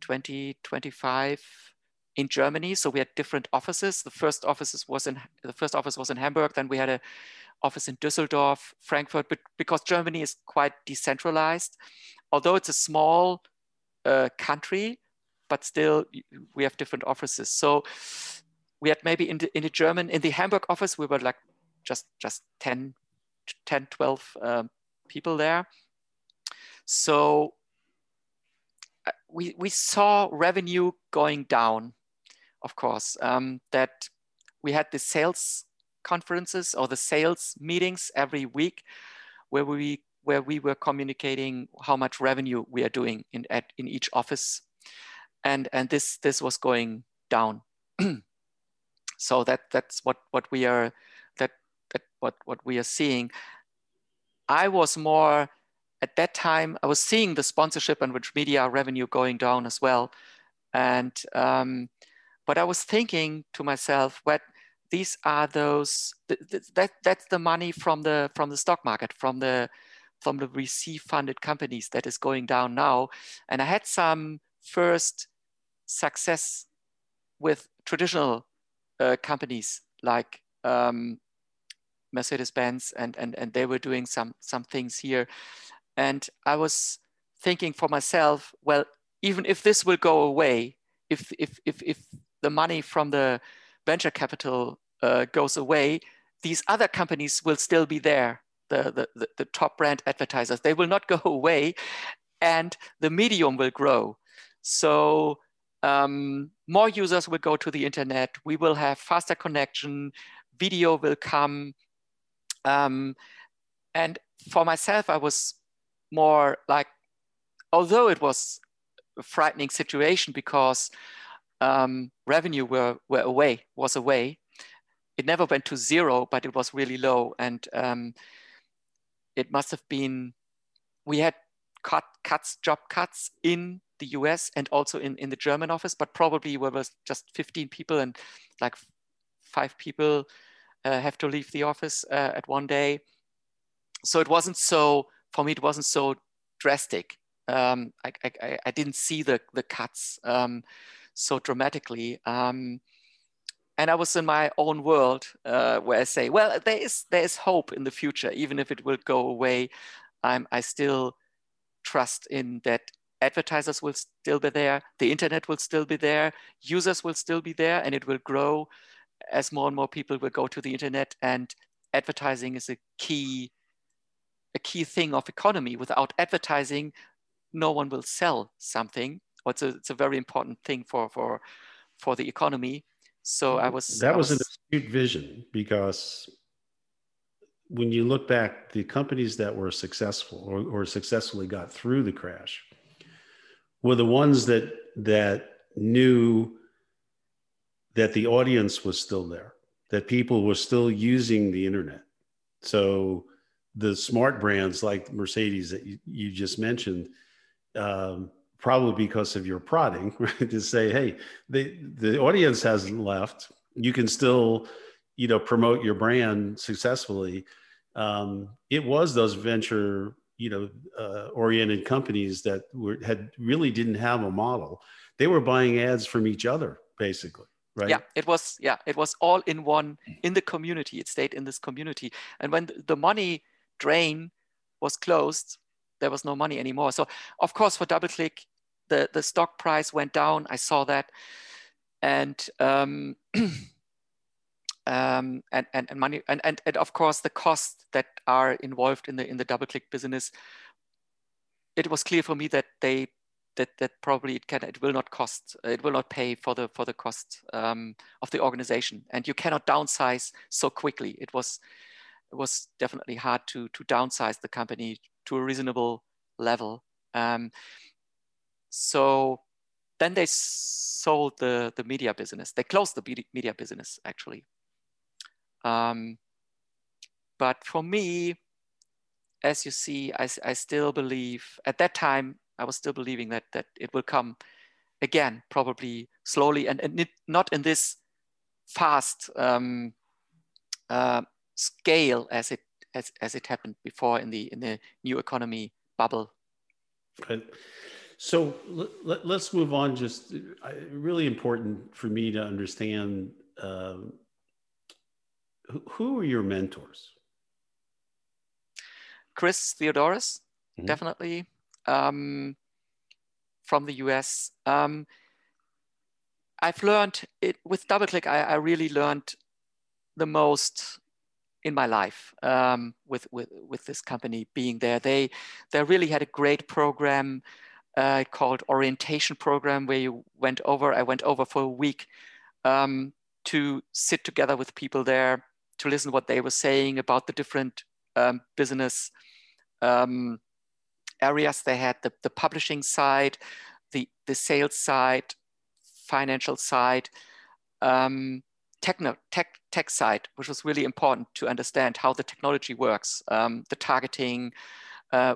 20, 25 in Germany. So we had different offices. The first offices was in, the first office was in Hamburg. Then we had a office in Düsseldorf, Frankfurt, but because Germany is quite decentralized, although it's a small uh, country, but still we have different offices. So we had maybe in the, in the German, in the Hamburg office, we were like just just 10 10 12 um, people there. So uh, we we saw revenue going down of course um, that we had the sales conferences or the sales meetings every week where we where we were communicating how much revenue we are doing in at in each office. And and this this was going down. So that that's what what we are what, what we are seeing. I was more at that time, I was seeing the sponsorship and rich media revenue going down as well. And, um, but I was thinking to myself, what these are those, th th that, that's the money from the, from the stock market, from the, from the VC funded companies that is going down now. And I had some first success with traditional uh, companies like um, Mercedes-Benz and, and, and they were doing some, some things here. And I was thinking for myself, well, even if this will go away, if, if, if, if the money from the venture capital uh, goes away, these other companies will still be there, the, the, the top brand advertisers. They will not go away and the medium will grow. So um, more users will go to the internet. We will have faster connection. Video will come. Um, and for myself, I was more like, although it was a frightening situation because um, revenue were, were away, was away. It never went to zero, but it was really low. And um, it must have been, we had cut, cuts, job cuts in the US and also in, in the German office, but probably we was just 15 people and like five people have to leave the office uh, at one day. So it wasn't so, for me, it wasn't so drastic. Um, I, I, I, didn't see the, the cuts um, so dramatically. Um, and I was in my own world uh, where I say, well, there is, there is hope in the future, even if it will go away. I'm, I still trust in that advertisers will still be there, the internet will still be there, users will still be there, and it will grow as more and more people will go to the internet and advertising is a key a key thing of economy. Without advertising no one will sell something. It's a, it's a very important thing for for for the economy. So i was that I was, was an astute vision because when you look back the companies that were successful or, or successfully got through the crash were the ones that that knew that the audience was still there, that people were still using the internet. So the smart brands like Mercedes that you, you just mentioned, um, probably because of your prodding, right? to say, hey, the the audience hasn't left. You can still, you know, promote your brand successfully. Um, it was those venture, you know, uh, oriented companies that were had really didn't have a model. They were buying ads from each other, basically. Right? Yeah, it was. Yeah, it was all in one in the community. It stayed in this community, and when the money drain was closed, there was no money anymore. So of course for DoubleClick, the, the stock price went down. I saw that. And um, um, and, and, and money and, and, and of course the costs that are involved in the in the DoubleClick business it was clear for me that they that that probably it can it will not cost it will not pay for the for the cost um, of the organization and you cannot downsize so quickly it was it was definitely hard to to downsize the company to a reasonable level. Um, so then they sold the the media business. They closed the media business actually. Um, but for me, as you see, I, I still believe at that time I was still believing that that it will come again, probably slowly and, and not in this fast um, uh, scale as it as, as it happened before in the in the new economy bubble. Right. So let, us move on. Just uh, really important for me to understand who, who, are your mentors? Chris Theodorus, mm-hmm. definitely um, from the US. Um, I've learned it with DoubleClick. I, I really learned the most in my life um, with, with, with this company being there. They, they really had a great program uh, called orientation program where you went over, I went over for a week um, to sit together with people there to listen what they were saying about the different um, business um, areas they had, the, the publishing side, the, the sales side, financial side, um, techno, tech, tech side, which was really important to understand how the technology works. Um, the targeting, uh,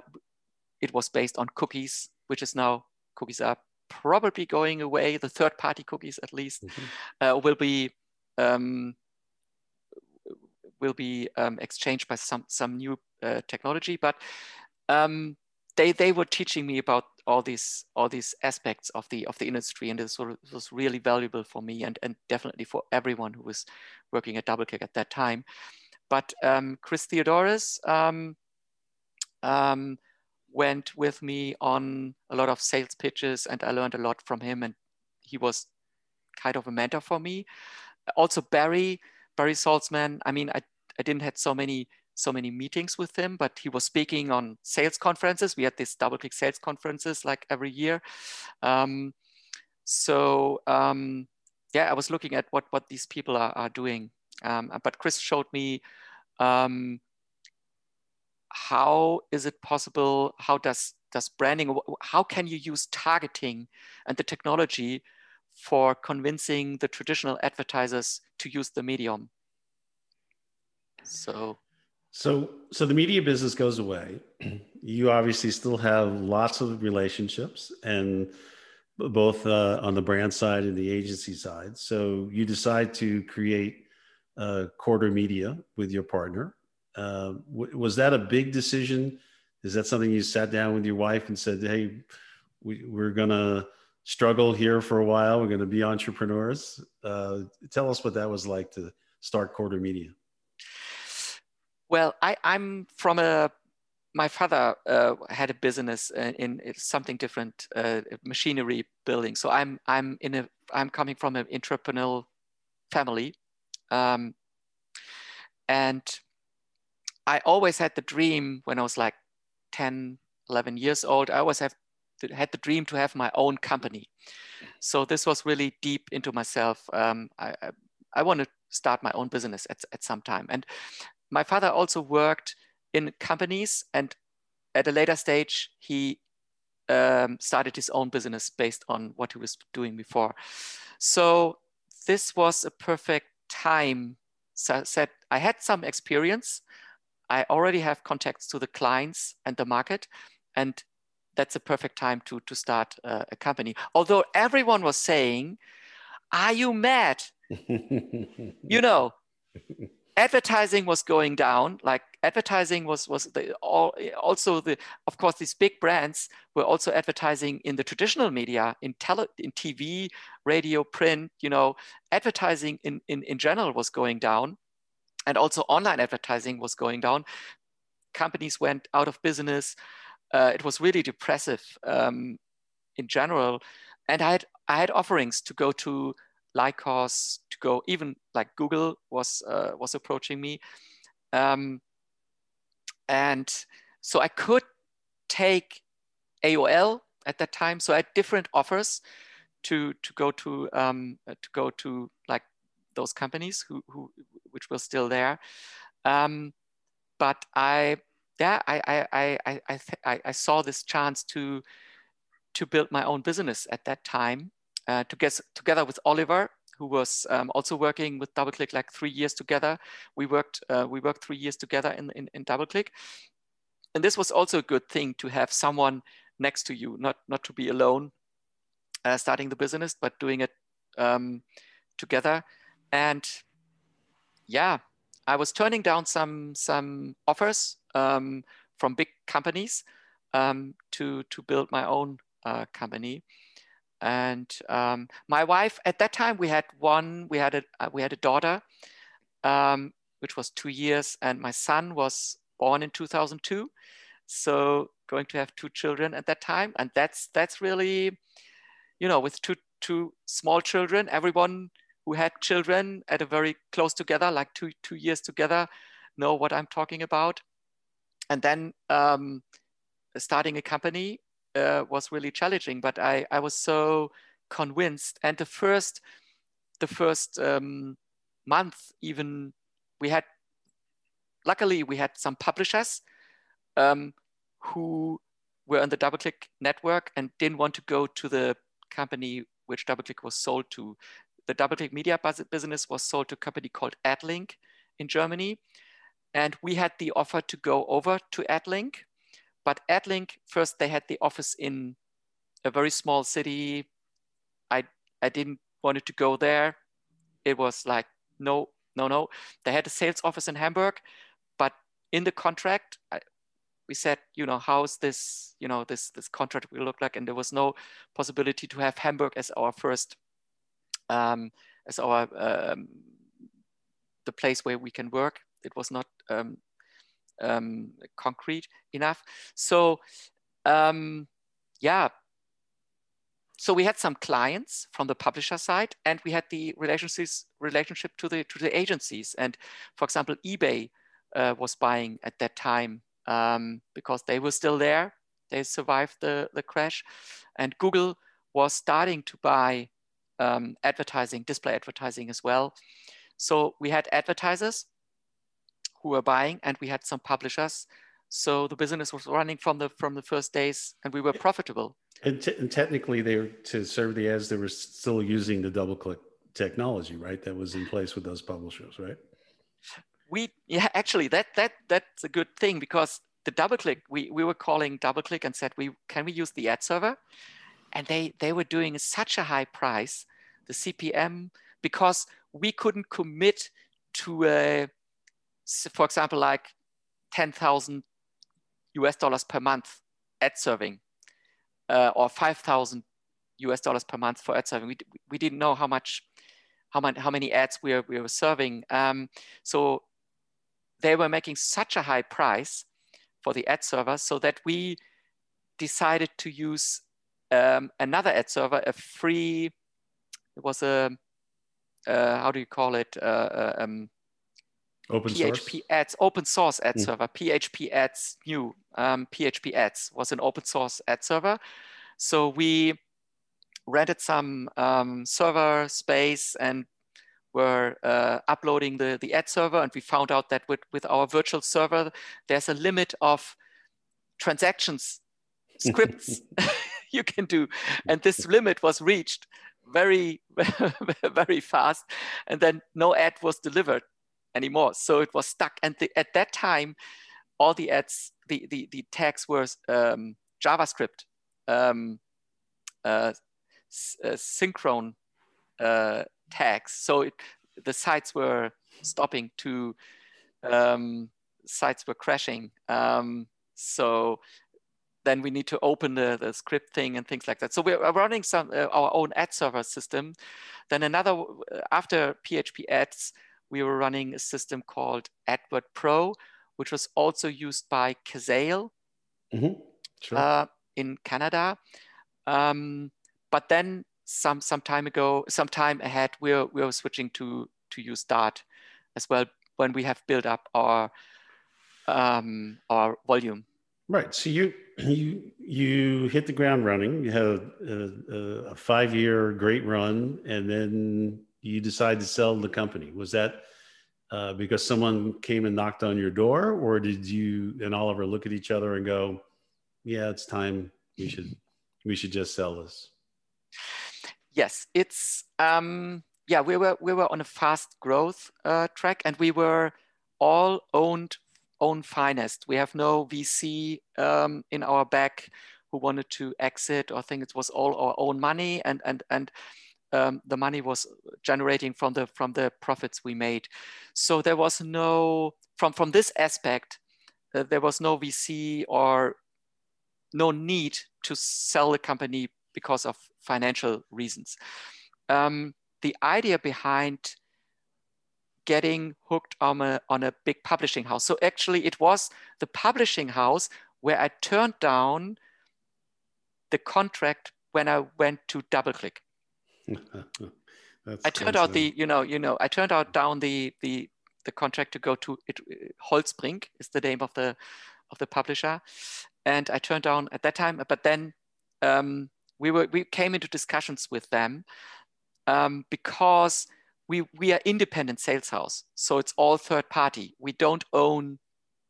it was based on cookies, which is now cookies are probably going away. The third party cookies, at least, mm-hmm. uh, will be um, will be um, exchanged by some some new uh, technology. But um, they they were teaching me about all these all these aspects of the of the industry, and this was really valuable for me and and definitely for everyone who was working at Double DoubleClick at that time. But um, Chris Theodorus um, um, went with me on a lot of sales pitches, and I learned a lot from him, and he was kind of a mentor for me. Also Barry Barry Salzman. I mean, I I didn't had so many so many meetings with him, but he was speaking on sales conferences. We had these DoubleClick sales conferences like every year. Um, so um, yeah, I was looking at what what these people are, are doing. Um, but Chris showed me um, how is it possible? How does does branding? How can you use targeting and the technology for convincing the traditional advertisers to use the medium? So so, so the media business goes away. You obviously still have lots of relationships, and both uh, on the brand side and the agency side. So you decide to create uh, Quarter Media with your partner. Uh, w- was that a big decision? Is that something you sat down with your wife and said, "Hey, we, we're gonna struggle here for a while. We're gonna be entrepreneurs." Uh, tell us what that was like to start Quarter Media. Well, I, I'm from a my father uh, had a business in, in something different, uh, machinery building. So I'm I'm in a I'm coming from an entrepreneurial family, um, and I always had the dream when I was like 10, 11 years old. I always have had the dream to have my own company. So this was really deep into myself. Um, I, I, I want to start my own business at, at some time. And my father also worked in companies and at a later stage he um, started his own business based on what he was doing before so this was a perfect time so said i had some experience I already have contacts to the clients and the market, and that's a perfect time to to start uh, a company. Although everyone was saying, "Are you mad?" you know, advertising was going down. Like advertising was was the, all, also the of course these big brands were also advertising in the traditional media in tele in TV, radio, print. You know, advertising in in in general was going down, and also online advertising was going down. Companies went out of business. Uh, it was really depressive um, in general, and I had I had offerings to go to Lycos to go even like Google was uh, was approaching me, um, and so I could take AOL at that time. So I had different offers to to go to um, to go to like those companies who who which were still there, um, but I yeah I I I I I, I saw this chance to to build my own business at that time uh, together, together with Oliver, who was um, also working with DoubleClick like three years together. We worked, uh, we worked three years together in, in, in DoubleClick. And this was also a good thing to have someone next to you, not, not to be alone uh, starting the business, but doing it um, together. And yeah, I was turning down some, some offers um, from big companies um, to, to build my own uh, company. And um, my wife, at that time, we had one, we had a, uh, we had a daughter, um, which was two years, and my son was born in 2002. So going to have two children at that time, and that's that's really, you know, with two two small children, everyone who had children at a very close together, like two two years together, know what I'm talking about. And then um, starting a company uh, was really challenging, but I, I was so convinced. And the first, the first um, month, even we had, luckily we had some publishers um, who were on the DoubleClick network and didn't want to go to the company which DoubleClick was sold to. The DoubleClick media business was sold to a company called AdLink in Germany. And we had the offer to go over to AdLink but AdLink, first they had the office in a very small city. I, I didn't wanted to go there. It was like, no, no, no. They had a sales office in Hamburg, but in the contract, I, we said, you know, how's this, you know, this, this contract will look like? And there was no possibility to have Hamburg as our first, um, as our, um, the place where we can work. It was not um, um, concrete enough. So um, yeah, so we had some clients from the publisher side, and we had the relationships relationship to the to the agencies. And for example, eBay uh, was buying at that time um, because they were still there. They survived the the crash, and Google was starting to buy um, advertising, display advertising as well. So we had advertisers who were buying, and we had some publishers. So the business was running from the from the first days, and we were profitable. And, and technically, they were to serve the ads. They were still using the DoubleClick technology, right? That was in place with those publishers, right? We yeah, actually, that that that's a good thing because the DoubleClick we we were calling DoubleClick and said we can we use the ad server, and they they were doing such a high price, the CPM, because we couldn't commit to a for example, like 10,000 US dollars per month ad serving uh, or 5,000 US dollars per month for ad serving. We, we didn't know how much, how, many, how many ads we were, we were serving. Um, so they were making such a high price for the ad server so that we decided to use um, another ad server, a free, it was a, uh, how do you call it? Uh, uh um, Open PHP source? ads, open source ad Mm. server, PHP ads new. Um, PHP ads was an open source ad server. So we rented some um, server space and were uh, uploading the, the ad server. And we found out that with, with our virtual server, there's a limit of transactions, scripts you can do. And this limit was reached very, very fast. And then no ad was delivered anymore. So it was stuck. And the, at that time, all the ads, the, the, the tags were um, JavaScript, um, uh, uh, uh, tags. So it, the sites were stopping to, um, sites were crashing. Um, so then we need to open the, the script thing and things like that. So we're running some uh, our own ad server system. Then another, uh, after PHP ads, we were running a system called AdWord Pro, which was also used by Casale mm-hmm. sure. uh, in Canada. Um, but then some some time ago, some time ahead, we're we're switching to to use Dart as well when we have built up our um, our volume. Right. So you you you hit the ground running. You had a, a five year great run, and then you decide to sell the company. Was that uh, because someone came and knocked on your door, or did you and Oliver look at each other and go, "Yeah, it's time. We should we should just sell this." Yes, it's um, yeah. We were we were on a fast growth uh, track, and we were all owned own finest. We have no VC um, in our back who wanted to exit or think it was all our own money and and and um, the money was generating from the from the profits we made. So there was no from from this aspect uh, there was no VC or no need to sell the company because of financial reasons. Um, the idea behind getting hooked on a, on a big publishing house. So actually it was the publishing house where I turned down the contract when I went to DoubleClick. I turned out the, you know, you know, I turned out down the the the contract to go to it. Holtzbrinck is the name of the of the publisher, and I turned down at that time. But then um, we were we came into discussions with them um, because we we are independent sales house, so it's all third party. We don't own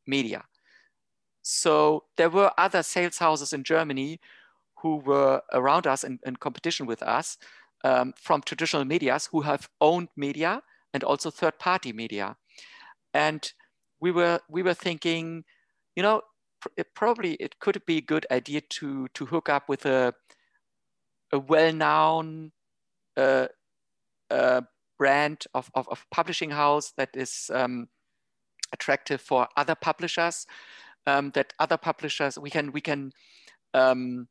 media. So there were other sales houses in Germany who were around us in, in competition with us um, from traditional medias who have owned media and also third party media. And we were, we were thinking, you know, it probably it could be a good idea to, to hook up with a, a well-known uh, uh, brand of, of, of, publishing house that is um, attractive for other publishers, um, that other publishers, we can, we can um,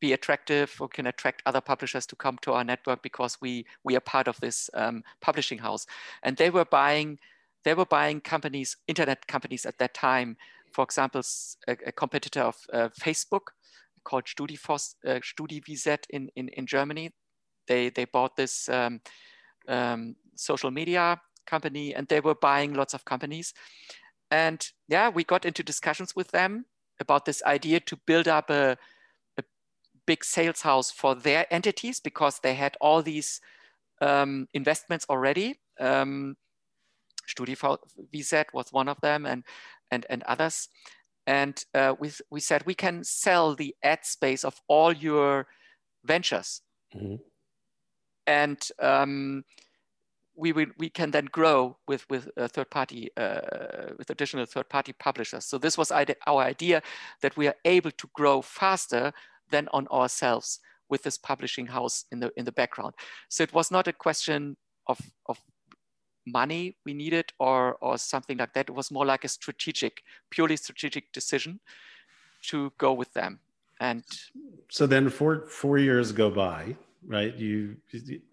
be attractive or can attract other publishers to come to our network because we we are part of this um, publishing house and they were buying they were buying companies internet companies at that time for example a, a competitor of uh, facebook called StudiVZ, uh, StudiVZ in, in, in Germany. They, they bought this um, um, social media company and they were buying lots of companies. And yeah, we got into discussions with them about this idea to build up a, big sales house for their entities because they had all these um, investments already. Um, StudiVZ was one of them and, and, and others. And uh, we, we said we can sell the ad space of all your ventures. Mm-hmm. And um, we, we, we can then grow with, with a third party, uh, with additional third party publishers. So this was our idea that we are able to grow faster than on ourselves with this publishing house in the in the background. So it was not a question of, of money we needed or, or something like that. It was more like a strategic, purely strategic decision to go with them. And so then four four years go by, right? You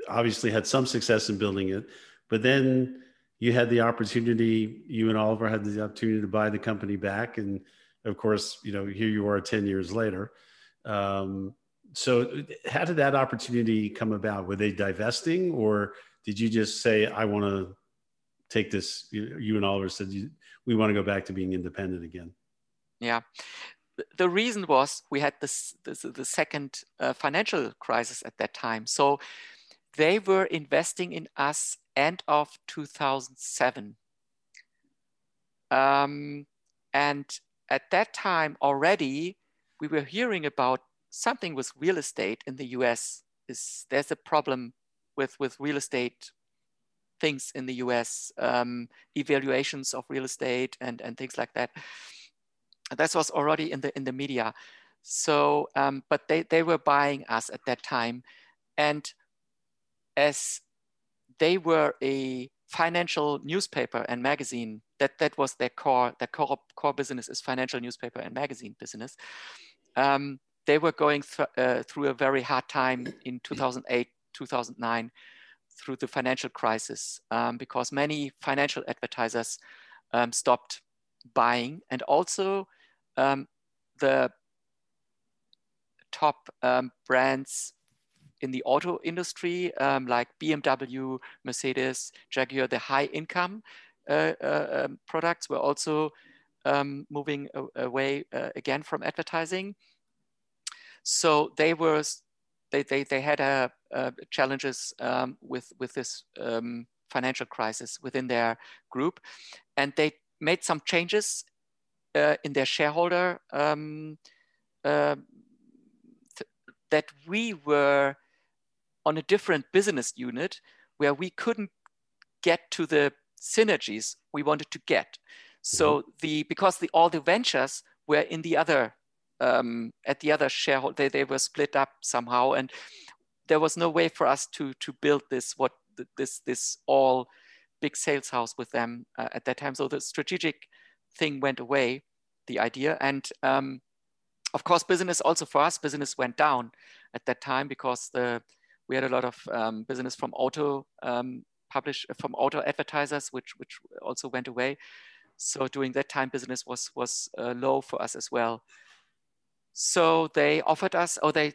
obviously had some success in building it, but then you had the opportunity, you and Oliver had the opportunity to buy the company back. And of course, you know, here you are 10 years later. Um, so, how did that opportunity come about? Were they divesting, or did you just say, "I want to take this"? You and Oliver said, "We want to go back to being independent again." Yeah, the reason was we had this, this the second uh, financial crisis at that time. So they were investing in us end of 2007. Um, and at that time already, we were hearing about something with real estate in the US is there's a problem with, with real estate things in the US, um, evaluations of real estate and, and things like that. That was already in the in the media. So, um, but they, they were buying us at that time. And as they were a financial newspaper and magazine, that, that was their core, their core, core business is financial newspaper and magazine business. Um, they were going th uh, through a very hard time in 2008, 2009 through the financial crisis um, because many financial advertisers um, stopped buying and also um, the top um, brands in the auto industry um, like BMW, Mercedes, Jaguar, the high income uh, uh, um, products were also um, moving away uh, again from advertising. So they were they, they, they had a, a challenges um, with, with this um, financial crisis within their group. And they made some changes uh, in their shareholder um, uh, that we were on a different business unit where we couldn't get to the synergies we wanted to get. So mm-hmm. the because the all the ventures were in the other um, at the other shareholder they, they were split up somehow and there was no way for us to to build this what this this all big sales house with them uh, at that time. So the strategic thing went away, the idea, and um, of course, business also for us, business went down at that time because the we had a lot of um, business from auto um, publish from auto advertisers, which which also went away. So during that time, business was was uh, low for us as well. So they offered us, or they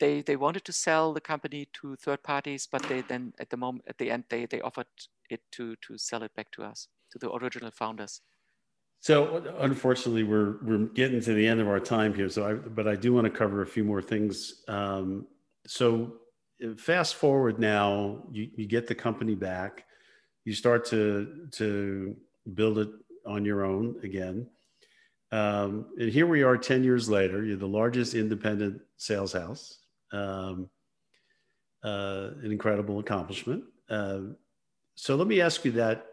they they wanted to sell the company to third parties, but they then at the moment at the end they they offered it to to sell it back to us to the original founders. So unfortunately, we're we're getting to the end of our time here. So I, but I do want to cover a few more things. Um, so fast forward now, you, you get the company back, you start to to build it on your own again. Um, and here we are 10 years later, you're the largest independent sales house. Um, uh, an incredible accomplishment. Uh, so let me ask you that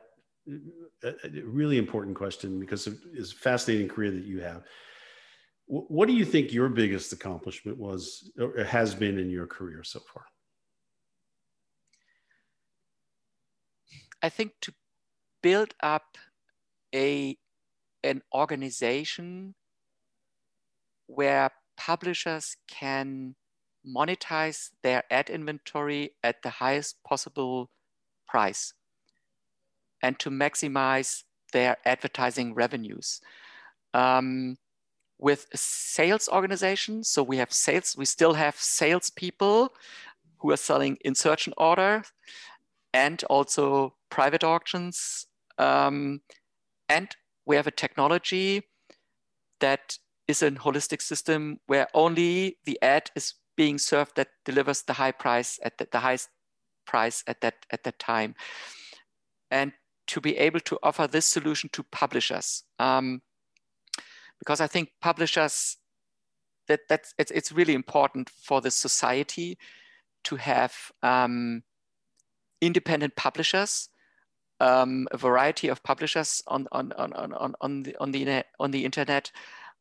a, really important question because it's a fascinating career that you have. What do you think your biggest accomplishment was or has been in your career so far? I think to build up a an organization where publishers can monetize their ad inventory at the highest possible price and to maximize their advertising revenues. Um, with a sales organization, so we have sales, we still have salespeople who are selling insertion order and also private auctions. Um, and we have a technology that is a holistic system where only the ad is being served that delivers the high price at the, the highest price at that at that time. And to be able to offer this solution to publishers. Um, because I think publishers, that, that's, it's, it's really important for the society to have um, independent publishers, um, a variety of publishers on, on, on, on, on, the, on, the, on the internet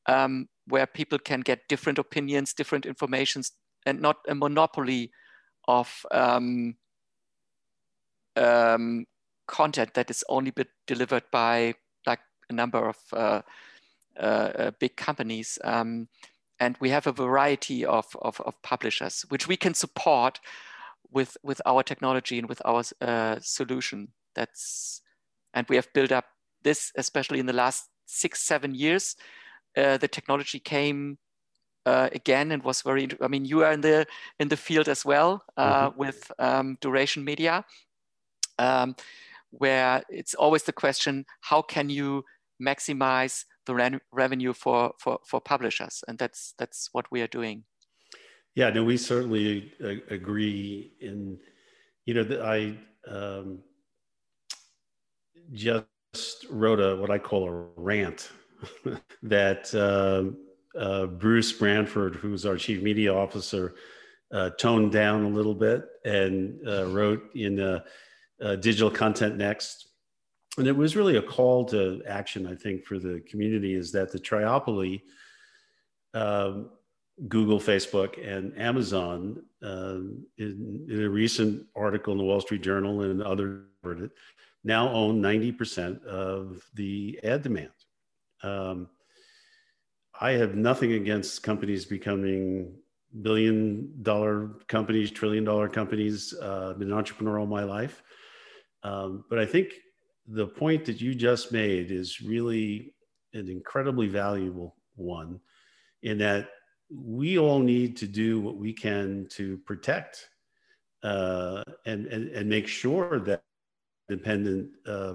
um, where people can get different opinions, different informations, and not a monopoly of um, um, content that is only delivered by like a number of uh, big companies. Um, and we have a variety of, of, of, publishers, which we can support with, with our technology and with our uh, solution. That's, and we have built up this, especially in the last six, seven years. Uh, the technology came uh, again and was very i mean you are in the in the field as well uh, mm-hmm. with um, duration media um, where it's always the question, how can you maximize the re revenue for, for, for publishers? And that's, that's what we are doing. Yeah, no, we certainly uh, agree. In, you know, I um, just wrote a, what I call a rant that uh, uh, Bruce Branford, who's our chief media officer, uh, toned down a little bit and uh, wrote in Digital Content Next. And it was really a call to action, I think, for the community is that the triopoly, um, Google, Facebook, and Amazon, uh, in, in, a recent article in the Wall Street Journal and other now own 90% of the ad demand. Um, I have nothing against companies becoming billion dollar companies, trillion dollar companies. Uh, I've been an entrepreneur all my life. Um, but I think the point that you just made is really an incredibly valuable one in that we all need to do what we can to protect uh, and, and, and make sure that independent uh,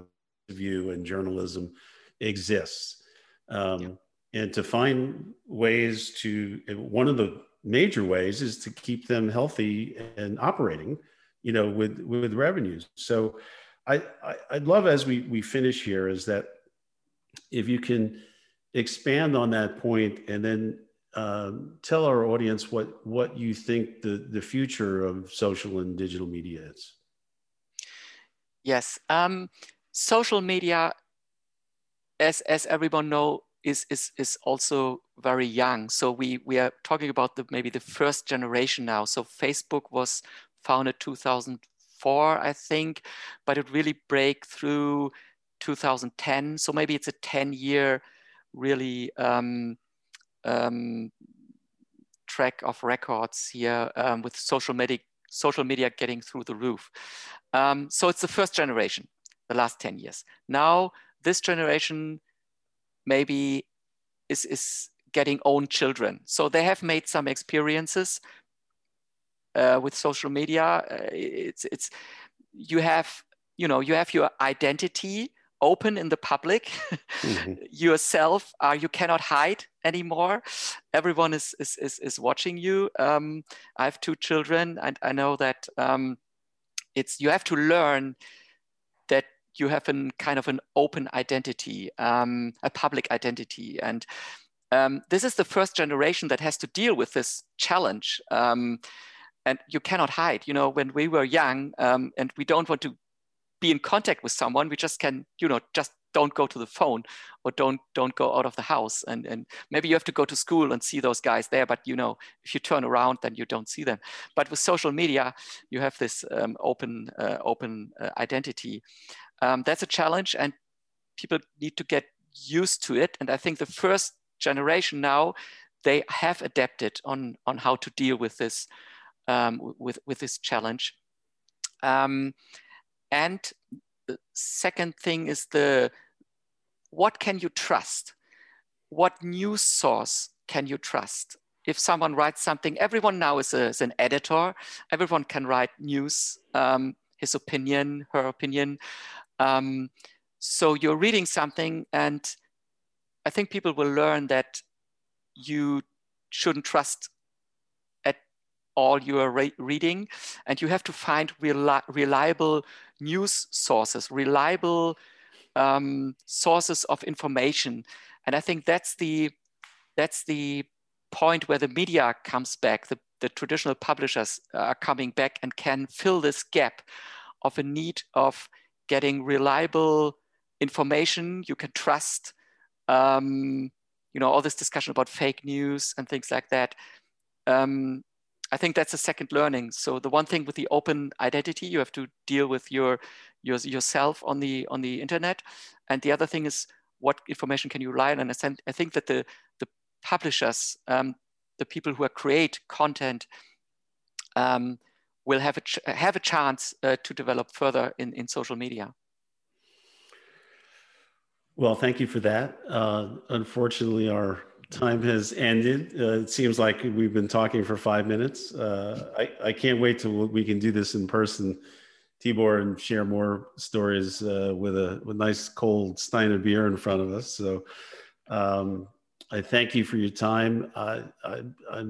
view and journalism exists. Um. And to find ways to, one of the major ways is to keep them healthy and operating, you know, with, with revenues. So I, I, I'd love as we, we finish here is that if you can expand on that point and then um, tell our audience what what you think the the future of social and digital media is. Yes, um, social media, as as everyone know, is is is also very young. So we we are talking about the maybe the first generation now. So Facebook was founded 2004, I think, but it really break through 2010. So maybe it's a 10 year really um, um, track of records here um, with social media social media getting through the roof. Um, so it's the first generation, the last 10 years. Now this generation maybe is, is getting own children. So they have made some experiences uh, with social media. Uh, it's, it's, you have, you know, you have your identity open in the public mm-hmm. yourself uh, you cannot hide anymore everyone is is is, is watching you um, i have two children and i know that um, it's you have to learn that you have a kind of an open identity um, a public identity and um, this is the first generation that has to deal with this challenge um, and you cannot hide you know when we were young um, and we don't want to be in contact with someone we just can you know just don't go to the phone or don't don't go out of the house. And and maybe you have to go to school and see those guys there but you know if you turn around then you don't see them. But with social media you have this um, open uh, open uh, identity. Um, that's a challenge and people need to get used to it. And i think the first generation now they have adapted on on how to deal with this um, with with this challenge um, and the second thing is the what can you trust? What news source can you trust? If someone writes something, everyone now is, a, is an editor. Everyone can write news, um, his opinion, her opinion. Um, so you're reading something, and I think people will learn that you shouldn't trust all you are re reading. And you have to find reli reliable news sources, reliable um, sources of information. And I think that's the, that's the point where the media comes back, the, the traditional publishers are coming back and can fill this gap of a need of getting reliable information you can trust. Um, you know, all this discussion about fake news and things like that. Um, I think that's a second learning. So the one thing with the open identity, you have to deal with your, your yourself on the on the internet, and the other thing is what information can you rely on. And I think that the the publishers, um, the people who create content, um, will have a have a chance uh, to develop further in in social media. Well, thank you for that. Uh, unfortunately, our time has ended. Uh, it seems like we've been talking for five minutes. Uh, I, I can't wait till we can do this in person, Tibor, and share more stories uh, with a with nice cold stein of beer in front of us. So um, I thank you for your time. I, I, I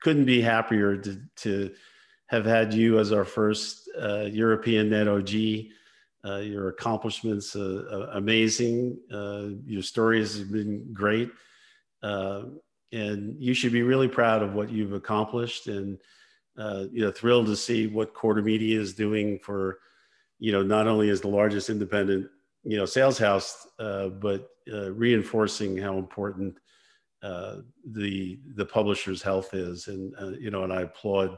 couldn't be happier to, to have had you as our first uh, European Net OG. Uh, your accomplishments uh, amazing. Uh, your stories have been great. Uh, and you should be really proud of what you've accomplished and uh, you know thrilled to see what quarter media is doing for you know, not only as the largest independent, you know, sales house, uh, but uh, reinforcing how important uh, the the publisher's health is, and uh, you know, and I applaud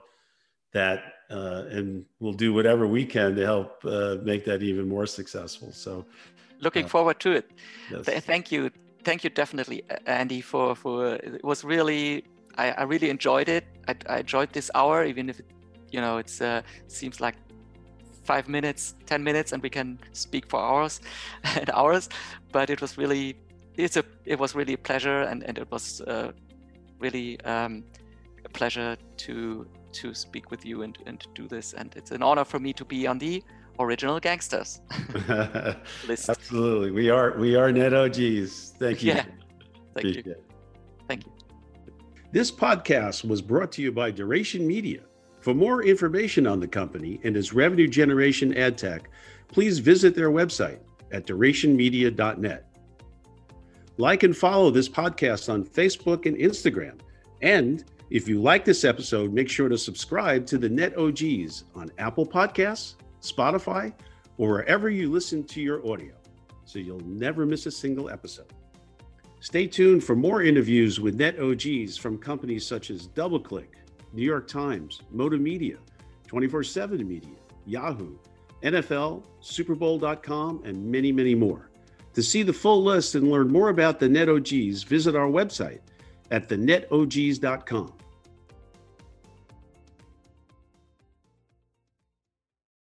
that, uh, and we'll do whatever we can to help uh, make that even more successful. So, looking forward to it. Yes. Thank you, thank you, definitely, Andy, for for it was really I, I really enjoyed it. I, I, enjoyed this hour, even if it, you know it's uh, seems like five minutes, ten minutes, and we can speak for hours and hours. But it was really it's a it was really a pleasure, and and it was uh, really um, a pleasure to to speak with you and and do this. And it's an honor for me to be on the original gangsters list. Absolutely, we are we are net OGs. Thank you. Yeah. Thank Appreciate you. It. Thank you. This podcast was brought to you by Duration Media. For more information on the company and its revenue generation ad tech, please visit their website at durationmedia.net. Like and follow this podcast on Facebook and Instagram. And if you like this episode, make sure to subscribe to the Net OGs on Apple Podcasts, Spotify, or wherever you listen to your audio so you'll never miss a single episode. Stay tuned for more interviews with net OGs from companies such as DoubleClick, New York Times, Modem Media, 24 7 Media, Yahoo, NFL, SuperBowl.com, and many, many more. To see the full list and learn more about the net OGs, visit our website at thenetogs.com.